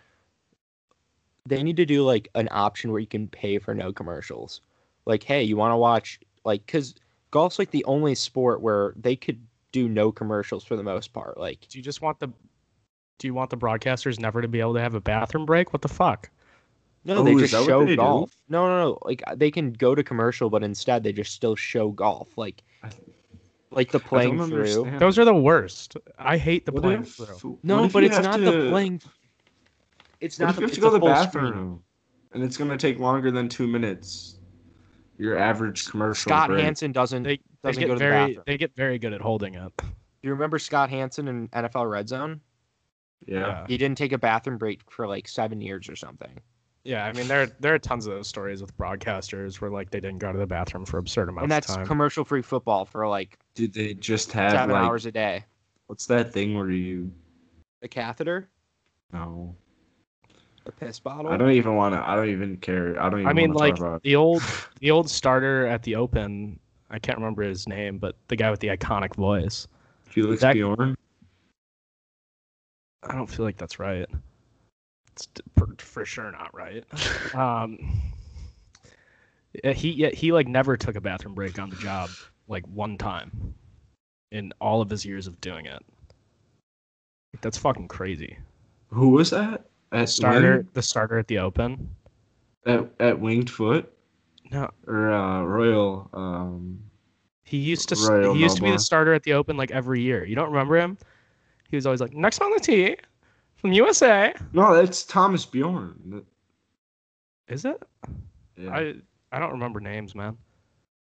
they need to do like an option where you can pay for no commercials like hey you want to watch like because golf's like the only sport where they could do no commercials for the most part like Do you just want the? Do you want the broadcasters never to be able to have a bathroom break? What the fuck? no oh, they Oh, is just show they do? golf no no no like uh, they can go to commercial but instead they just still show golf like like the playing don't through understand. Those are the worst. I hate the What playing if- through. no but it's not to- the playing it's What not if the, you have to go to the full screen. bathroom and it's gonna take longer than two minutes? Your average commercial. Scott break. Hansen doesn't They, they doesn't get go to the very bathroom. they get very good at holding up. Do you remember Scott Hanson in NFL Red Zone? Yeah. He didn't take a bathroom break for like seven years or something. Yeah, I mean there there are tons of those stories with broadcasters where like they didn't go to the bathroom for absurd amounts And that's of time. commercial free football for like Did they just have seven like hours a day. what's that thing where you A catheter, no? A piss bottle. I don't even want to. I don't even care. I don't even. I mean, like talk about the old *laughs* the old starter at the Open. I can't remember his name, but the guy with the iconic voice. Felix that- Bjorn. I don't feel like that's right. It's for, for sure not right. *laughs* Um, He yeah, he like never took a bathroom break on the job like one time in all of his years of doing it. Like, that's fucking crazy. Who was that? At Starter, Wing- the starter at the Open. at, at Winged Foot No, or uh, Royal. Um, he used to Royal he used to be the starter at the Open like every year. You don't remember him? He was always like next on the tee from USA. no, that's Thomas Bjorn. Is it? Yeah. I I don't remember names, man.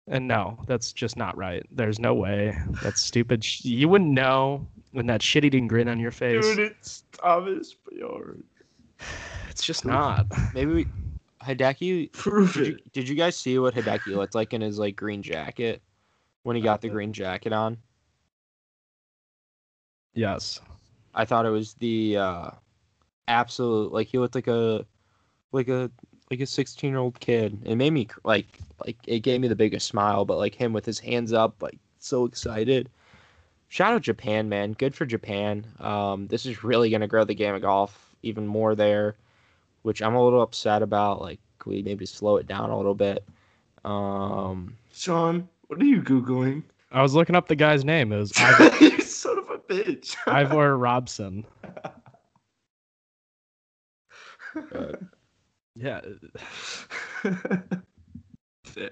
And no, that's just not right. There's no way. That's stupid. You wouldn't know when that shit-eating grin on your face. Dude, it's Thomas Bjorn. It's just not. Maybe we, Hideki. Did you, did you guys see what Hideki looked like in his like green jacket when he got the green jacket on? Yes. I thought it was the uh, absolute like he looked like a like a like a 16 year old kid. It made me like like it gave me the biggest smile, but like him with his hands up, like so excited. Shout out Japan, man. Good for Japan. Um, this is really gonna grow the game of golf even more there, which I'm a little upset about. Like, can we maybe slow it down a little bit? Um, Sean, what are you googling? I was looking up the guy's name. It was *laughs* Ivor, you son of a bitch. Ivor *laughs* Robson. *laughs* Yeah.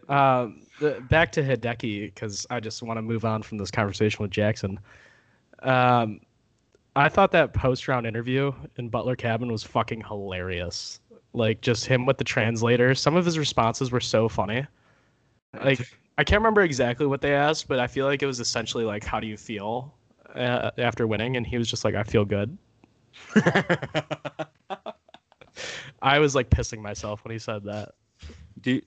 Um, the, back to Hideki because I just want to move on from this conversation with Jackson. Um, I thought that post round interview in Butler Cabin was fucking hilarious. Like just him with the translator. Some of his responses were so funny. Like I can't remember exactly what they asked, but I feel like it was essentially like, "How do you feel uh, after winning?" And he was just like, "I feel good." *laughs* I was like pissing myself when he said that. do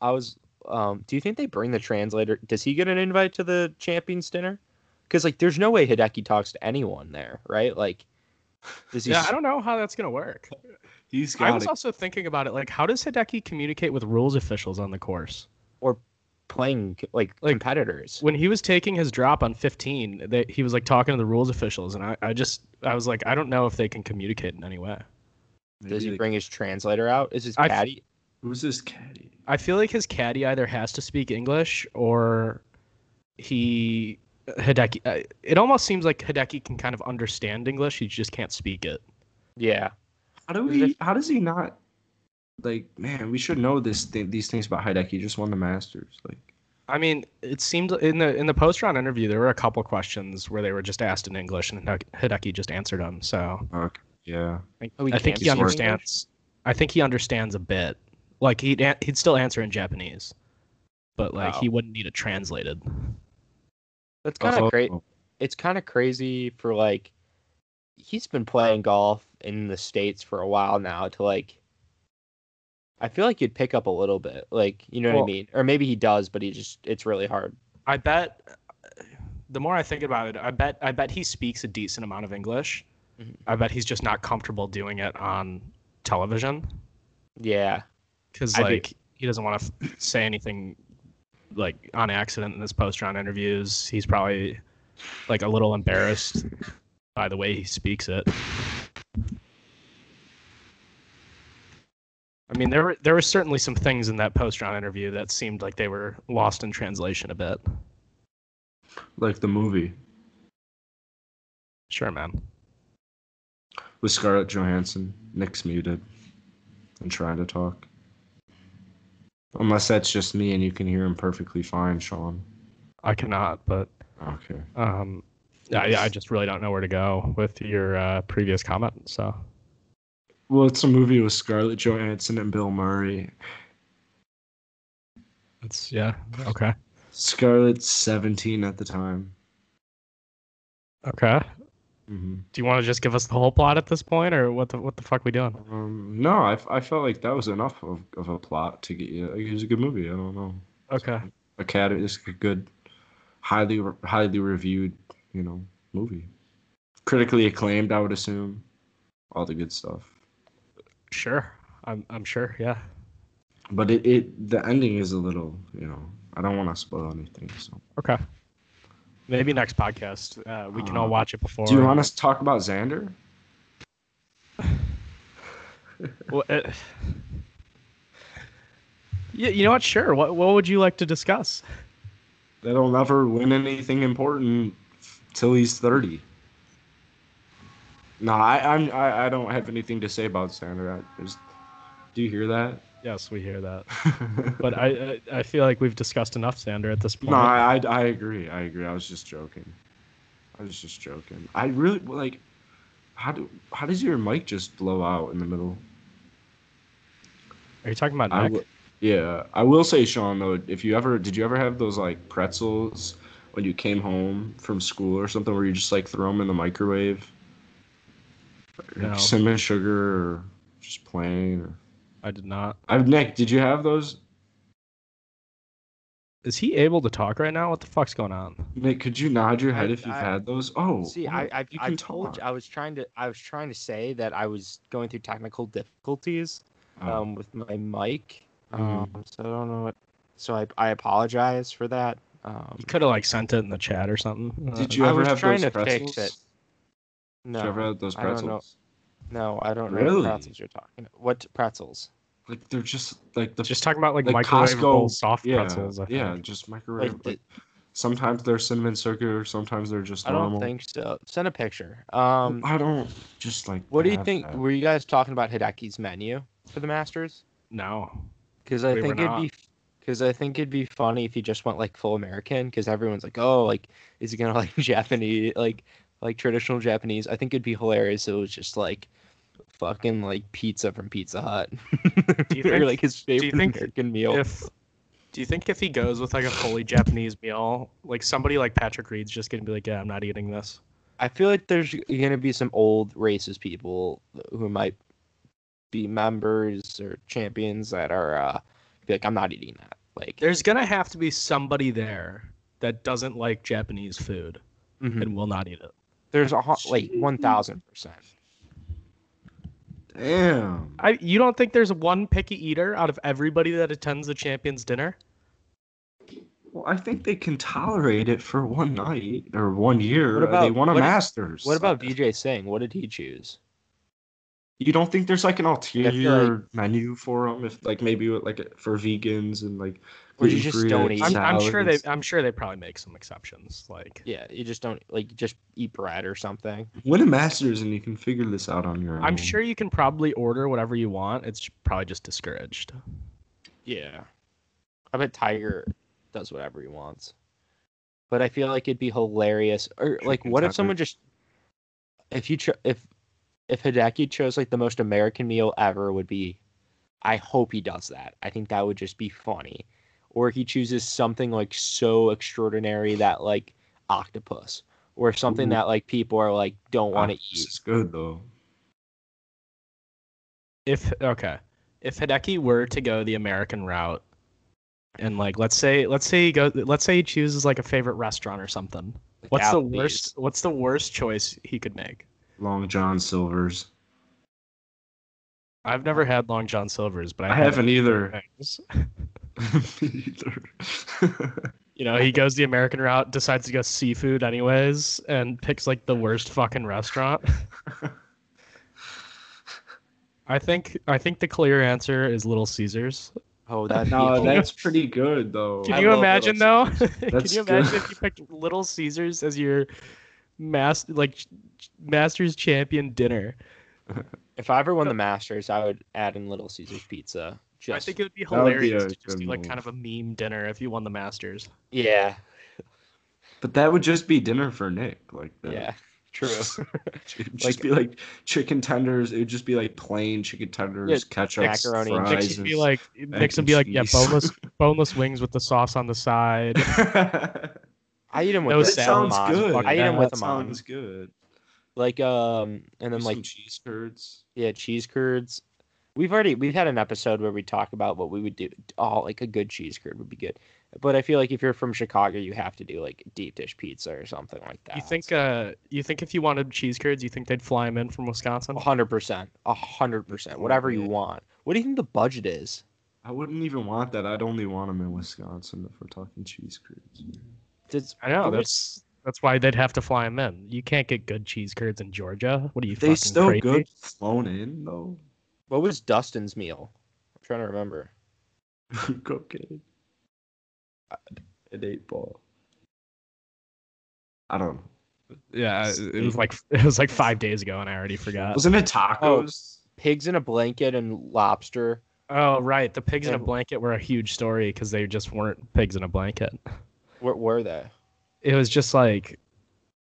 I was um do you think they bring the translator? Does he get an invite to the champions dinner? Because like there's no way Hideki talks to anyone there, right? Like does he Yeah, s- I don't know how that's gonna work. *laughs* He's I was it. also thinking about it, like, how does Hideki communicate with rules officials on the course? Or playing like, Like- competitors? When he was taking his drop on 15, they, he was like talking to the rules officials, and I, I just, I was like, I don't know if they can communicate in any way. Does he like- bring his translator out? Is his I f- caddy? Who's this caddy? I feel like his caddy either has to speak English or he Hideki. uh, It almost seems like Hideki can kind of understand English. He just can't speak it. Yeah. How do Is we? How does he not? Like, man, we should know this. Th- these things about Hideki. He just won the Masters. Like, I mean, it seemed in the in the post round interview there were a couple questions where they were just asked in English, and Hideki- Hideki just answered them. So okay, yeah. I, Oh, I think he understands. I think he understands a bit. Like he'd an- he'd still answer in Japanese, but like Oh. he wouldn't need it translated. That's kind of Oh, great. It's kind of crazy for like he's been playing golf in the states for a while now to like I feel like you'd pick up a little bit. Like, you know what I mean? Or maybe he does, but he just it's really hard. I bet. The more I think about it, I bet I bet he speaks a decent amount of English. Mhm. I bet he's just not comfortable doing it on television Yeah. because I do- like he doesn't want to f- say anything like on accident in his post round interviews. He's probably like a little embarrassed by the way he speaks it. I mean, there were there were certainly some things in that post round interview that seemed like they were lost in translation a bit. Like the movie Sure, man. with Scarlett Johansson. Nick's muted and trying to talk. Unless that's just me and you can hear him perfectly fine, Sean. I cannot, but Okay. um, yeah, yeah, I just really don't know where to go with your uh, previous comment. So Well, it's a movie with Scarlett Johansson and Bill Murray. it's yeah, okay, Scarlett's 17 at the time. okay. Hmm Do you want to just give us the whole plot at this point, or what the what the fuck we doing? Um, no, I, I felt like that was enough of, of a plot to get you. It was a good movie. I don't know. Okay, Academy is a good, highly highly reviewed, you know, movie. Critically acclaimed, I would assume. All the good stuff. sure. I'm I'm sure. Yeah. But it, it the ending is a little, you know, I don't want to spoil anything. So, Okay. Maybe next podcast uh, we can all Uh, watch it before. do you want us to talk about Xander? *laughs* Well, it, Yeah, you know what? Sure. What what would you like to discuss? That he'll never win anything important till he's thirty. No, I I'm I, I don't have anything to say about Xander. I just, do you hear that? Yes, we hear that. *laughs* But I I, feel like we've discussed enough Xander at this point. no, I, I I agree. I agree. I was just joking. I was just joking. I really like. How do how does your mic just blow out in the middle? Are you talking about I Nick? yeah, I will say, Sean. Though, if you ever did, you ever have those like pretzels when you came home from school or something, where you just like throw them in the microwave? No. cinnamon sugar or just plain. Or... I did not. I've Nick. Did you have those? Is he able to talk right now? What the fuck's going on? Nick, could you nod your I- head if you've I- had those? Oh, See, oh, I I, you I told you. I was trying to I was trying to say that I was going through technical difficulties Oh, um with my mic. Mhm. Um, so I don't know what. So I I apologize for that. Um, You could have like sent it in the chat or something. Did Uh, you I ever was have trying those to fix pretzels? it. Did you ever no, have those I don't know. pretzels? No, I don't know Really? what pretzels you're talking. About. What pretzels? Like they're just like the Just talking about like, like microwavable Costco soft yeah, pretzels. I yeah, think. just microwave. Like, Like, sometimes they're cinnamon sugar, sometimes they're just I don't think so. Send a picture. Um, I don't just like. what do you think? that. Were you guys talking about Hideki's menu for the Masters? No. Because I We think it'd not. be, because I think it'd be funny if he just went like full American. Because everyone's like, oh, like is he gonna *laughs* like Japanese, like like traditional Japanese? I think it'd be hilarious. It was just like fucking like pizza from Pizza Hut. *laughs* Do you or think- like his favorite think American meal? If do you think if he goes with like a fully Japanese meal, like somebody like Patrick Reed's just gonna be like, yeah, I'm not eating this. I feel like there's gonna be some old racist people who might be members or champions that are uh be like, I'm not eating that. Like, There's gonna have to be somebody there that doesn't like Japanese food mhm. and will not eat it. there's a like one thousand percent. Damn. I you don't think there's one picky eater out of everybody that attends the champions dinner? Well, I think they can tolerate it for one night or one year. What Uh, they about- won a what- Masters. What about VJ Singh? What did he choose? You don't think there's like an feel ulterior menu for them? If like maybe with, like for vegans and like Or you just don't eat I'm, I'm sure they? I'm sure they probably make some exceptions. Like Yeah, you just don't like just eat bread or something. win a Masters and you can figure this out on your own. I'm sure you can probably order whatever you want. It's probably just discouraged. Yeah, I bet Tiger does whatever he wants. But I feel like it'd be hilarious. Or like, what if someone just if you cho- if if Hideki chose like the most American meal ever would be, I hope he does that. I think that would just be funny. Or he chooses something like so extraordinary that like octopus, or something Ooh. that like people are like don't want to This eat. is good though. If okay, if Hideki were to go the American route, and like let's say let's say he goes let's say he chooses like a favorite restaurant or something. Like What's the Applebee's. worst? What's the worst choice he could make? Long John Silver's. I've never had Long John Silver's, but I had haven't either. Me either. *laughs* You know, he goes the American route, decides to go seafood anyways, and picks like the worst fucking restaurant. *laughs* I think I think the clear answer is Little Caesars. Oh, that no, that's pretty good though. Can I you imagine though? *laughs* Can you imagine good. if you picked Little Caesars as your mas- like Masters champion dinner? If I ever won the Masters, I would add in Little Caesars pizza. Just I think it would be That would be hilarious to just good do like move. kind of a meme dinner if you won the Masters. yeah, But that would just be dinner for Nick. Like that. yeah, *laughs* true. It'd just Like- be like chicken tenders. It would just be like plain chicken tenders, ketchup, macaroni and fries, Nick's would be like Nick's would be like, yeah, boneless *laughs* boneless wings with the sauce on the side. I eat them with No a that salad. sounds salmon. good. I eat 'em with that them on. sounds good. Like um, and then like cheese curds. yeah, cheese curds. We've already we've had an episode where we talk about what we would do. Oh, like a good cheese curd would be good. But I feel like if you're from Chicago, you have to do like deep dish pizza or something like that. You think uh you think if you wanted cheese curds, you think they'd fly them in from Wisconsin? A hundred percent, a hundred percent, whatever you want. What do you think the budget is? I wouldn't even want that. I'd only want them in Wisconsin if we're talking cheese curds. Does, I know that's that's why they'd have to fly them in. You can't get good cheese curds in Georgia. What are you think? They fucking still crazy? good flown in though. What was Dustin's meal? I'm trying to remember. *laughs* Cocaine. An eight ball. I don't know. Yeah, it it was like *laughs* it was like five days ago, and I already forgot. Wasn't it tacos? Oh, pigs in a blanket and lobster. Oh, right. The pigs in a blanket were a huge story because they just weren't pigs in a blanket. Where were they? It was just like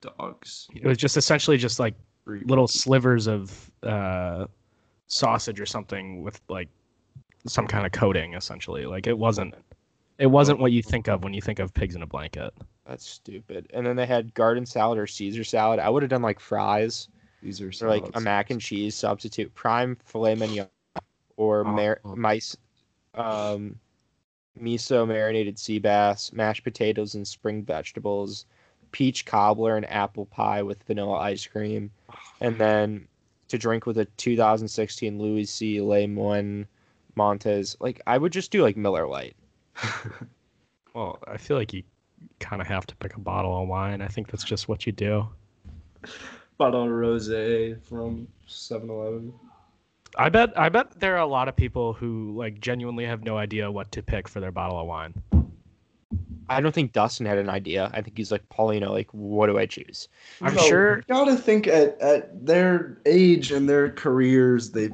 Dogs. it was just essentially just like Three little slivers of uh, sausage or something with like some kind of coating. Essentially, like it wasn't it wasn't what you think of when you think of pigs in a blanket. That's stupid. And then they had garden salad or Caesar salad. I would have done like fries These are or like a mac and cheese substitute, prime filet mignon, or mar- Oh. mice, um, miso marinated sea bass, mashed potatoes and spring vegetables, peach cobbler and apple pie with vanilla ice cream, and *sighs* then to drink with a 2016 Louis C. Le Moyne Montes. Like I would just do like Miller Lite. *laughs* Well, I feel like you kind of have to pick a bottle of wine. I think that's just what you do. Bottle of rosé from 7-Eleven. I bet I bet there are a lot of people who like genuinely have no idea what to pick for their bottle of wine. I don't think Dustin had an idea. I think he's like Paulino. Like, what do I choose? I'm No, sure You gotta think at, at their age and their careers, they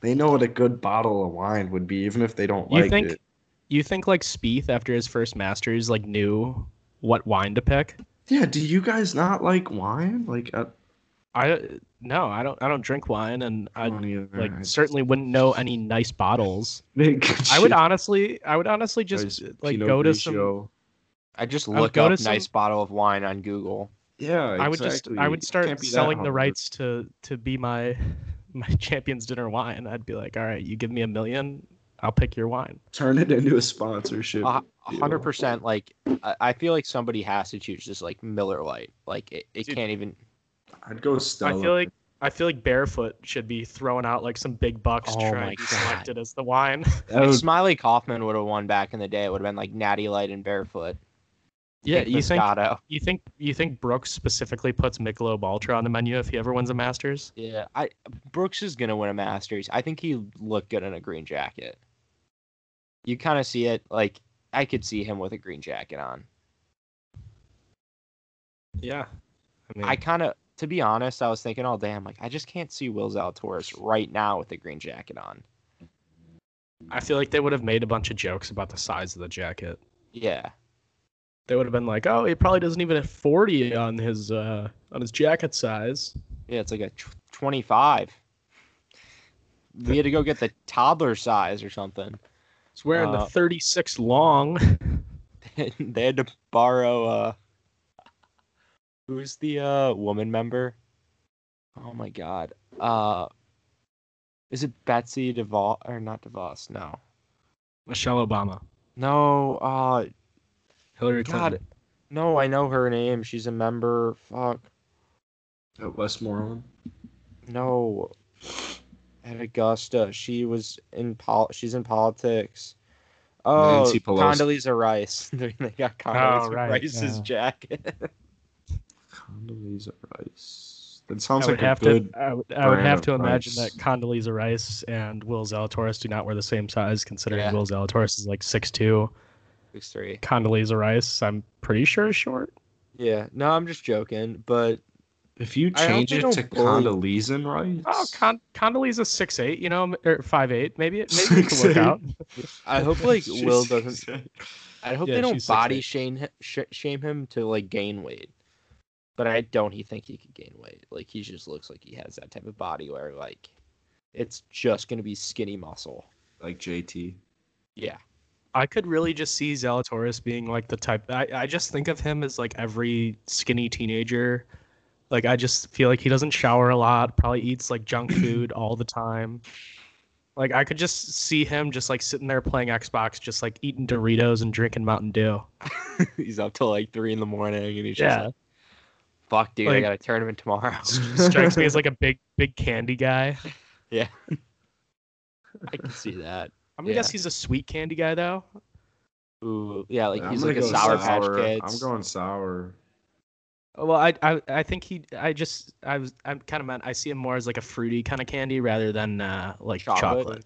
they know what a good bottle of wine would be, even if they don't You like think- it. you think like Spieth after his first Masters like knew what wine to pick. Yeah, do you guys not like wine? Like, uh, I, I no, I don't I don't drink wine and I don't like I certainly wouldn't know any nice bottles. *laughs* I would honestly I would honestly just Guys, uh, like Pinot go to some I just look go up to nice bottle of wine on Google. Yeah, I would just I would start can't be that selling the rights to to be my *laughs* my champions dinner wine. I'd be like, all right, you give me a million, I'll pick your wine. Turn it into a sponsorship. A a hundred deal. percent. Like, I, I feel like somebody has to choose this like Miller Lite. Like, it, it Dude. can't even. I'd go Stella. I feel like I feel like Barefoot should be throwing out like some big bucks Oh to try my and be selected as the wine. *laughs* That If Smylie Kaufman would have won back in the day, it would have been like Natty Light and Barefoot. yeah, you think you think you think Brooks specifically puts Michelob Ultra on the menu if he ever wins a Masters? Yeah, I Brooks is gonna win a Masters. I think he looked good in a green jacket. You kind of see it. Like, I could see him with a green jacket on. Yeah, I mean, I kind of, to be honest, I was thinking all day. I'm like, I just can't see Will Zalatoris right now with the green jacket on. I feel like they would have made a bunch of jokes about the size of the jacket. Yeah, They would have been like, "Oh, he probably doesn't even have 40 on his uh on his jacket size." yeah, it's like a tw- 25. We had to go get the toddler size or something. He's wearing Uh, the 36 long. *laughs* *laughs* they had to borrow. uh Who's the uh woman member? Oh my god. Uh, is it Betsy DeVos or not DeVos? No, Michelle Obama, no. Uh, Hillary God, Clinton. no. I know her name. She's a member. Fuck. At Westmoreland. No. At Augusta, she was in pol. She's in politics. Oh, Nancy Pelosi. Condoleezza Rice. *laughs* they got Condoleezza right, Rice's yeah. jacket. *laughs* Condoleezza Rice. That sounds I like would a have good. to. I would, I would have of to imagine rice. that Condoleezza Rice and Will Zalatoris do not wear the same size, considering Yeah. Will Zalatoris is like 6'2". Six three. Condoleezza Rice, I'm pretty sure is short. Yeah. No, I'm just joking. But If you change it to bully- Condoleezza Rice. Oh, Con- Condoleezza 6'8", you know, or 5'8". Maybe it maybe it could work out. I hope like *laughs* Will doesn't. I hope Yeah, they don't she's 6'8". body shame hi- sh- shame him to like gain weight. But I don't. He think he could gain weight. Like he just looks like he has that type of body where like it's just gonna be skinny muscle. like JT. Yeah. I could really just see Zalatoris being like the type. I, I just think of him as like every skinny teenager. Like I just feel like he doesn't shower a lot. Probably eats like junk *clears throat* food all the time. Like I could just see him just like sitting there playing Xbox, just like eating Doritos and drinking Mountain Dew. *laughs* he's up till like three in the morning and he's just Yeah. like, "Fuck, dude, I got a tournament tomorrow." Strikes me as like a big big candy guy. *laughs* yeah. I can see that. I'm gonna Yeah. guess he's a sweet candy guy though. Ooh, yeah, like I'm he's like a go sour, patch sour. kids. I'm going sour. Well, I, I I think he I just I was I'm kind of meant I see him more as like a fruity kind of candy rather than uh like Chocolate? chocolate.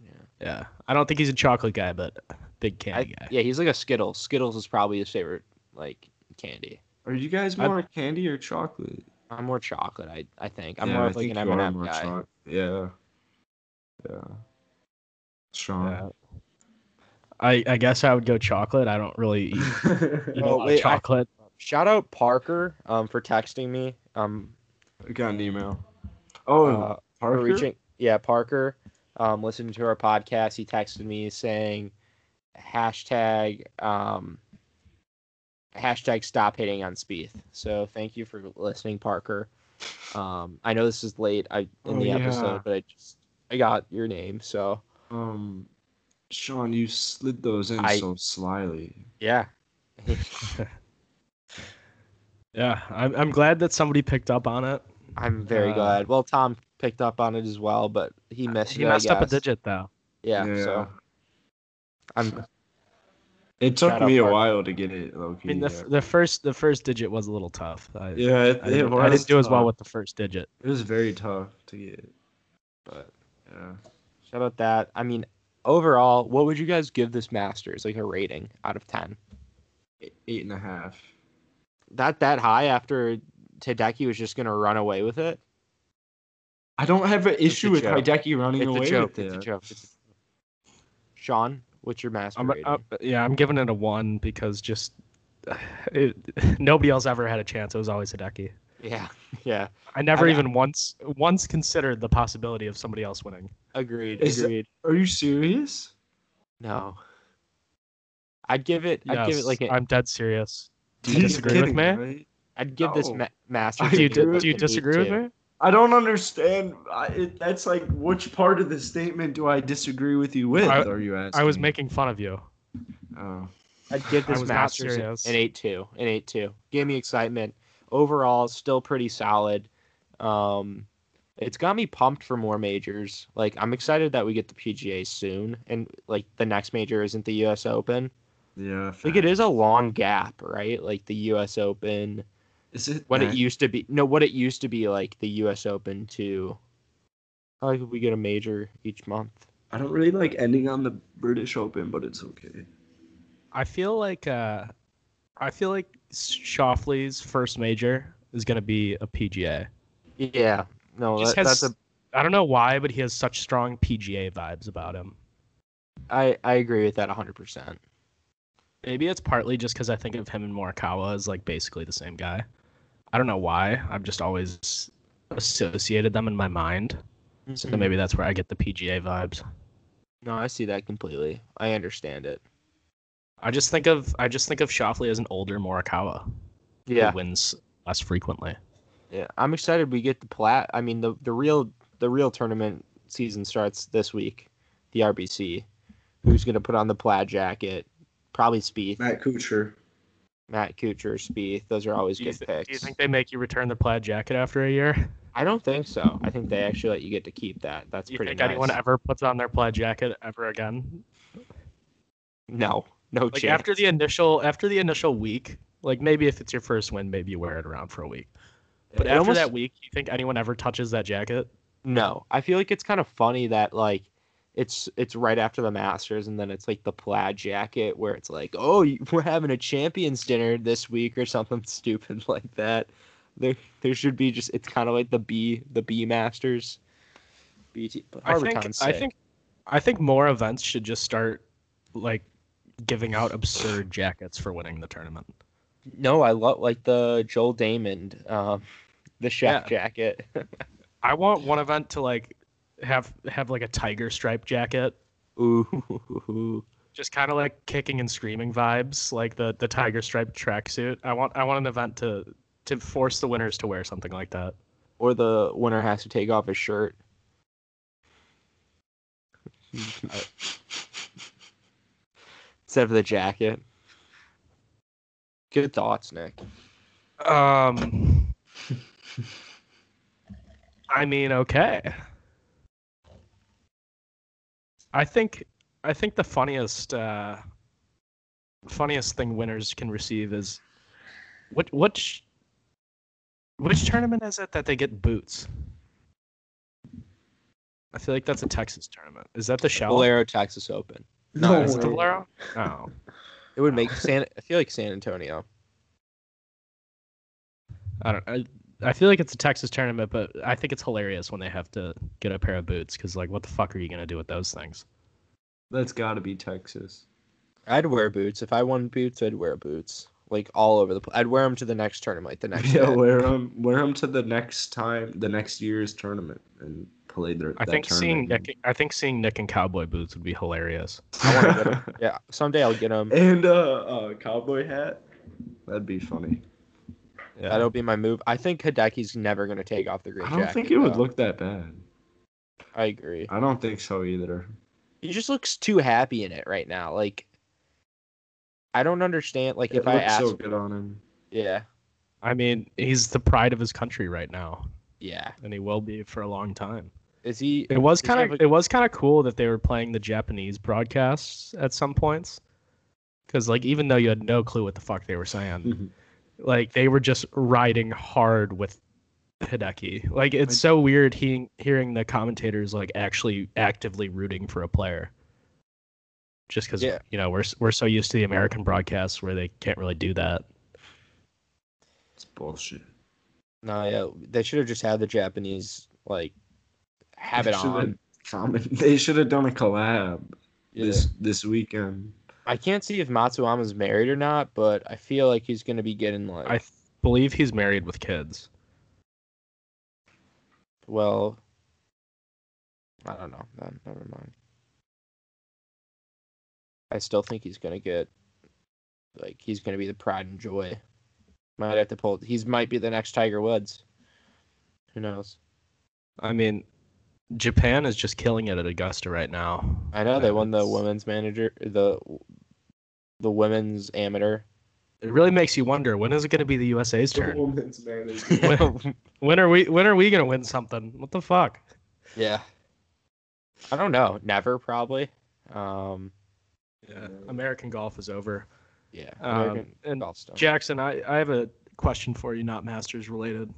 Yeah. Yeah, I don't think he's a chocolate guy, but big I, candy guy. yeah, he's like a Skittles. Skittles is probably his favorite like candy. Are you guys I- more candy or chocolate? I'm more chocolate. I I think I'm Yeah, more I of like an M&M more guy. choc- Yeah. Yeah. Strong. Yeah. I I guess I would go chocolate. I don't really eat, *laughs* eat a Oh, lot of wait, I- chocolate. Shout out Parker um for texting me um I got an email. Oh, uh, Parker. for reaching yeah Parker um listening to our podcast. He texted me saying hashtag um hashtag stop hitting on Spieth. So thank you for listening, Parker. Um, I know this is late I in Oh, the yeah. episode, but I just I got your name, so Um, Sean, you slid those in I- so slyly. yeah. *laughs* Yeah, I'm I'm glad that somebody picked up on it. I'm very Uh, glad. Well, Tom picked up on it as well, but he missed He it. I messed up a digit though. Yeah, so I'm It took me a while to get it. Low I mean, the, f- the first the first digit was a little tough. I, yeah, it, I, it didn't, was I didn't do as well with the first digit. It was very tough to get, but yeah. shout out that. I mean, overall, what would you guys give this Masters like a rating out of ten? Eight, eight and a half. That that high after Tadeki was just gonna run away with it? I don't have an issue with joke. Hideki running It's away a joke. with It's a it. joke. It's a... Sean, what's your master I'm, rating? uh, yeah, I'm giving it a one because just *sighs* it, *laughs* nobody else ever had a chance. It was always Hideki. yeah, *laughs* yeah. I never I- even once once considered the possibility of somebody else winning. Agreed. Is it- agreed. Are you serious? No. I'd give it. I'd give it Yes, like. A, I'm dead serious. Do you He's disagree with me? right? I'd give this No. ma- Masters. I Do you, do you disagree with 8.2. me? I don't understand. I, it, that's like which part of the statement do I disagree with you with? I- are you asking? I was making fun of you. Oh. I'd give this was Masters serious. an eight two, an eight two. Give me excitement. Overall, still pretty solid. Um, it's got me pumped for more majors. Like I'm excited that we get the PGA soon, and like the next major isn't the U.S. Open. Yeah. Like it is a long gap, right? Like the U.S. Open, Is it what it used to be. No, what it used to be like the U.S. Open to. How like we get a major each month. I don't really like ending on the British Open, but it's okay. I feel like uh, I feel like Schauffele's first major is gonna be a PGA. Yeah, no, that, has- that's a. I don't know why, but he has such strong PGA vibes about him. I I agree with that 100. percent Maybe it's partly just because I think of him and Morikawa as like basically the same guy. I don't know why. I've just always associated them in my mind. So Mm-hmm. maybe that's where I get the PGA vibes. No, I see that completely. I understand it. I just think of I just think of Schauffele as an older Morikawa Yeah, who wins less frequently. yeah. I'm excited we get the plat. I mean, the the real the real tournament season starts this week. The RBC. Who's gonna put on the plaid jacket? Probably Spieth. Matt Kuchar. Matt Kuchar, Spieth. Those are always Do good th- picks. do you think they make you return the plaid jacket after a year? I don't think so. I think they actually let you get to keep that. That's pretty. Do you pretty think nice. anyone ever puts on their plaid jacket ever again? No, no Like chance. after the initial after the initial week, like maybe if it's your first win, maybe you wear it around for a week. But It after almost- that week, you think anyone ever touches that jacket? No, I feel like it's kind of funny that like it's it's right after the Masters, and then it's like the plaid jacket where it's like, oh, *laughs* we're having a champions dinner this week or something *laughs* stupid like that. There there should be just it's kind of like the B the B Masters. BT. I think I think I think more events should just start like giving out absurd jackets for winning the tournament. no, I love like the Joel Damon, um, the chef Yeah. jacket. *laughs* I want one event to like have have like a tiger stripe jacket, Ooh, *laughs* just kind of like kicking and screaming vibes, like the the tiger stripe tracksuit. I want I want an event to to force the winners to wear something like that. or the winner has to take off his shirt. *laughs* Instead of the jacket. Good thoughts, Nick. Um, *laughs* I mean, okay. I think I think the funniest uh, funniest thing winners can receive is what which which tournament is it that they get boots? I feel like that's a Texas tournament. Is that the shell? Valero Texas Open. No, Is it the way. Valero? *laughs* Oh. It would make San. I feel like San Antonio. I don't. I, I feel like it's a Texas tournament, but I think it's hilarious when they have to get a pair of boots because, like, what the fuck are you gonna do with those things? That's got to be Texas. I'd wear boots if I won boots. I'd wear boots like all over the. place. I'd wear them to the next tournament. like The next. Yeah, day. wear them, wear them to the next time, the next year's tournament, and play their. I that think seeing tournament. Nick, I think seeing Nick in cowboy boots would be hilarious. I want to get 'em. Yeah, someday I'll get them. *laughs* and uh, a cowboy hat. That'd be funny. Yeah. That'll be my move. I think Hideki's never gonna take off the green I don't jacket. think it would look that bad. I agree. I don't think so either. He just looks too happy in it right now. Like, I don't understand. Like, It if I ask, so good on him. yeah, I mean, he's the pride of his country right now, yeah. and he will be for a long time. Is he? It was kind of a- it was kind of cool that they were playing the Japanese broadcasts at some points, because like even though you had no clue what the fuck they were saying, *laughs* like they were just riding hard with Hideki. Like it's so weird he, hearing the commentators like actually actively rooting for a player. Just because Yeah. you know we're we're so used to the American broadcasts where they can't really do that. It's bullshit. No, yeah. They should have just had the Japanese like have They it should've on. comment- *laughs* They should have done a collab Yeah. this this weekend. I can't see if Matsuyama's married or not, but I feel like he's gonna be getting like. I believe he's married with kids. Well, I don't know. No, never mind. I still think he's gonna get like he's gonna be the pride and joy. Might have to pull. He's might be the next Tiger Woods. Who knows? I mean, Japan is just killing it at Augusta right now. I know they won the women's manager, the the women's amateur. It really makes you wonder when is it going to be the USA's turn? woman's manager. *laughs* when, when are we when are we going to win something? What the fuck? yeah. I don't know. Never probably. Um. Yeah, American golf is over. Yeah. Um, and golf. Jackson, I, I have a question for you, not Masters related.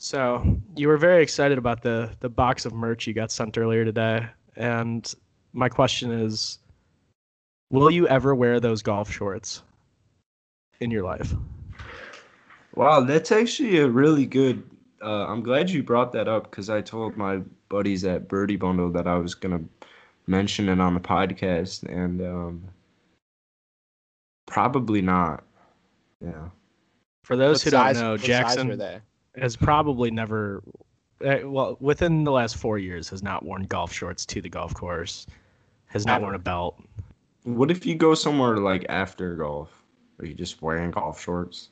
So you were very excited about the the box of merch you got sent earlier today, and my question is, will you ever wear those golf shorts in your life? Wow, that's actually a really good. Uh, I'm glad you brought that up because I told my buddies at Birdie Bundle that I was gonna mention it on the podcast, and um, probably not. Yeah. For those What who size- don't know, what size Jackson they? Has probably never, eh, well, within the last four years, has not worn golf shorts to the golf course, has not worn a belt. What if you go somewhere like after golf? Are you just wearing golf shorts?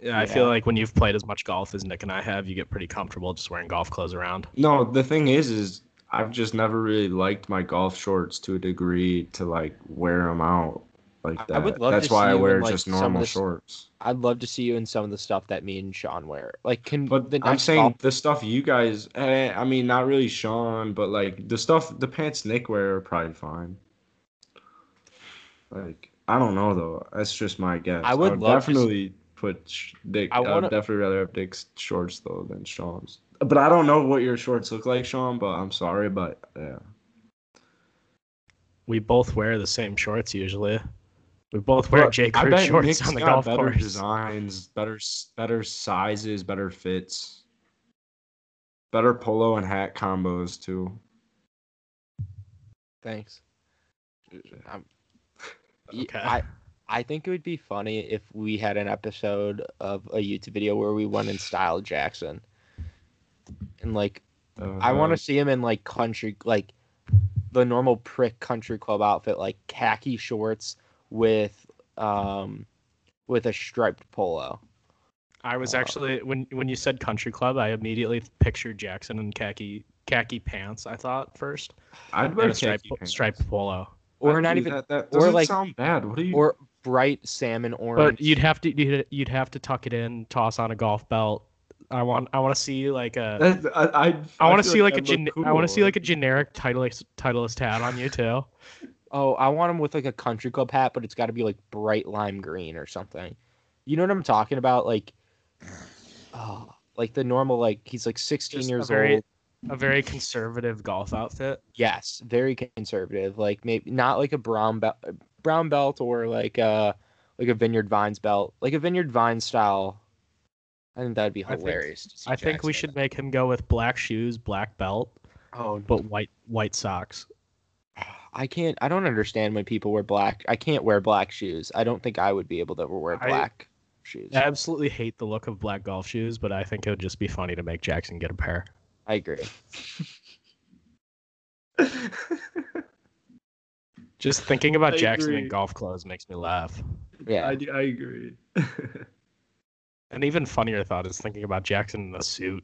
Yeah, I Yeah. feel like when you've played as much golf as Nick and I have, you get pretty comfortable just wearing golf clothes around. No, the thing is, is I've just never really liked my golf shorts to a degree to like wear them out like I would love That's to why see I you in, wear like, just some of normal this- shorts. I'd love to see you in some of the stuff that me and Sean wear. Like, can But the I'm saying golf- the stuff you guys, eh, I mean, not really Sean, but like the stuff, the pants Nick wear are probably fine. Like, I don't know though. That's just my guess. I would love to s- definitely put sh- Dick. I I, wanna- would definitely rather have Dick's shorts though than Sean's. But I don't know what your shorts look like, Sean. But I'm sorry, but yeah. We both wear the same shorts usually. We both wear But J. I Crew shorts Nick's on the got golf better course. designs, better better sizes, better fits, better polo and hat combos too. Thanks. Um, *laughs* y- Okay. I I think it would be funny if we had an episode of a YouTube video where we went in style Jackson. And like I want to Uh, see him in like country like the normal prick country club outfit like khaki shorts with um with a striped polo. I was Uh, actually when when you said country club, I immediately pictured Jackson in khaki khaki pants. I thought first, I'd and wear a striped pants. striped polo. Or I'd not even that, that or doesn't like- sound bad. What are you? or bright salmon orange. But you'd have to you'd, you'd have to tuck it in, toss on a golf belt. I want I want to see like a That- I, I, I want to see like a that'd look gen- I want to see like a generic titleist titleist hat on you too. *laughs* Oh, I want him with like a country club hat, but it's got to be like bright lime green or something. You know what I'm talking about? Like, oh, like the normal like he's like 16 Just years very- old. a very conservative golf outfit. Yes, very conservative. Like maybe not like a brown belt, uh, brown belt, or like a like a Vineyard Vines belt, like a Vineyard Vines style. I think that'd be I think- hilarious. to see I think we should make him go with black shoes, black belt. Oh, but white white socks. I can't. I don't understand when people wear black. I can't wear black shoes. I don't think I would be able to ever wear I- black shoes. I absolutely hate the look of black golf shoes, but I think it would just be funny to make Jackson get a pair. I agree. *laughs* Just thinking about I Jackson agree. in golf clothes makes me laugh. Yeah. I, I agree. *laughs* An even funnier thought is thinking about Jackson in a suit.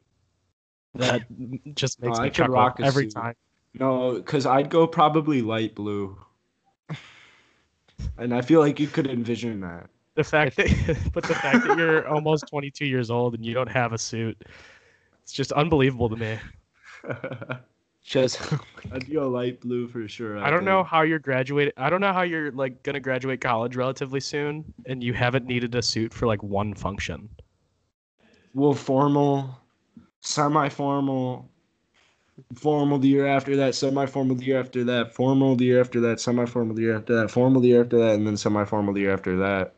That *laughs* just makes Oh, me chuckle rock every suit. time. No, because I'd go probably light blue. And I feel like you could envision that. The fact that, *laughs* but the fact that you're almost 22 years old and you don't have a suit, it's just unbelievable to me. *laughs* Just I'd go light blue for sure. I don't know how you're graduating. I don't know how you're like gonna graduate college relatively soon, and you haven't needed a suit for like one function. Well, formal, semi-formal, formal the year after that, semi-formal the year after that, formal the year after that, semi-formal the year after that, formal the year after that, and then semi-formal the year after that.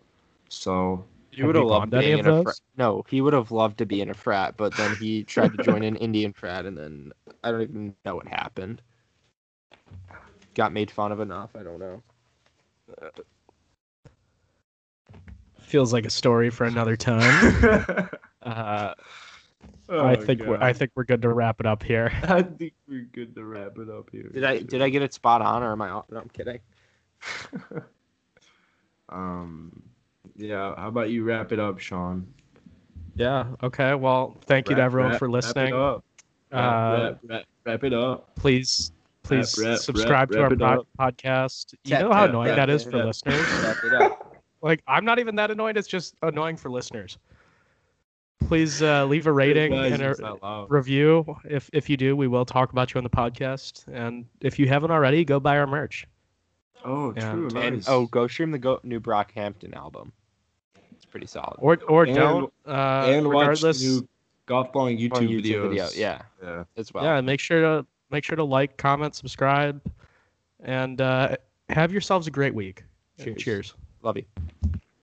So you would have loved gone to any being of in a frat. No, he would have loved to be in a frat, but then he tried to join an *laughs* Indian frat, and then I don't even know what happened. Got made fun of enough. I don't know. Feels like a story for another time. *laughs* Uh, I Oh, think we're, I think we're good to wrap it up here. *laughs* I think we're good to wrap it up here. Did I did I get it spot on, or am I? off? No, I'm kidding. *laughs* Um, yeah. How about you wrap it up, Sean? Yeah. Okay. Well, thank you to everyone wrap- for wrap it listening. up. Wrap- Uh, wrap, wrap, wrap it up. please, please wrap, wrap, subscribe to wrap our it pod- up. podcast. You Tap, know how tap, annoying tap, that is tap, for tap. listeners. Wrap it up. Like, I'm not even that annoyed. It's just annoying for listeners. Please uh, leave a rating Guys, and a it's not loud. review. If if you do, we will talk about you on the podcast. And if you haven't already, go buy our merch. Oh, Yeah. true. And nice. oh, go stream the go- new Brockhampton album. It's pretty solid. Or or And- don't. Uh, and watch regardless, the new golf balling YouTube, YouTube videos. video, yeah, Yeah. as well. yeah. Make sure to make sure to like, comment, subscribe, and uh, have yourselves a great week. Cheers. Cheers. Love you.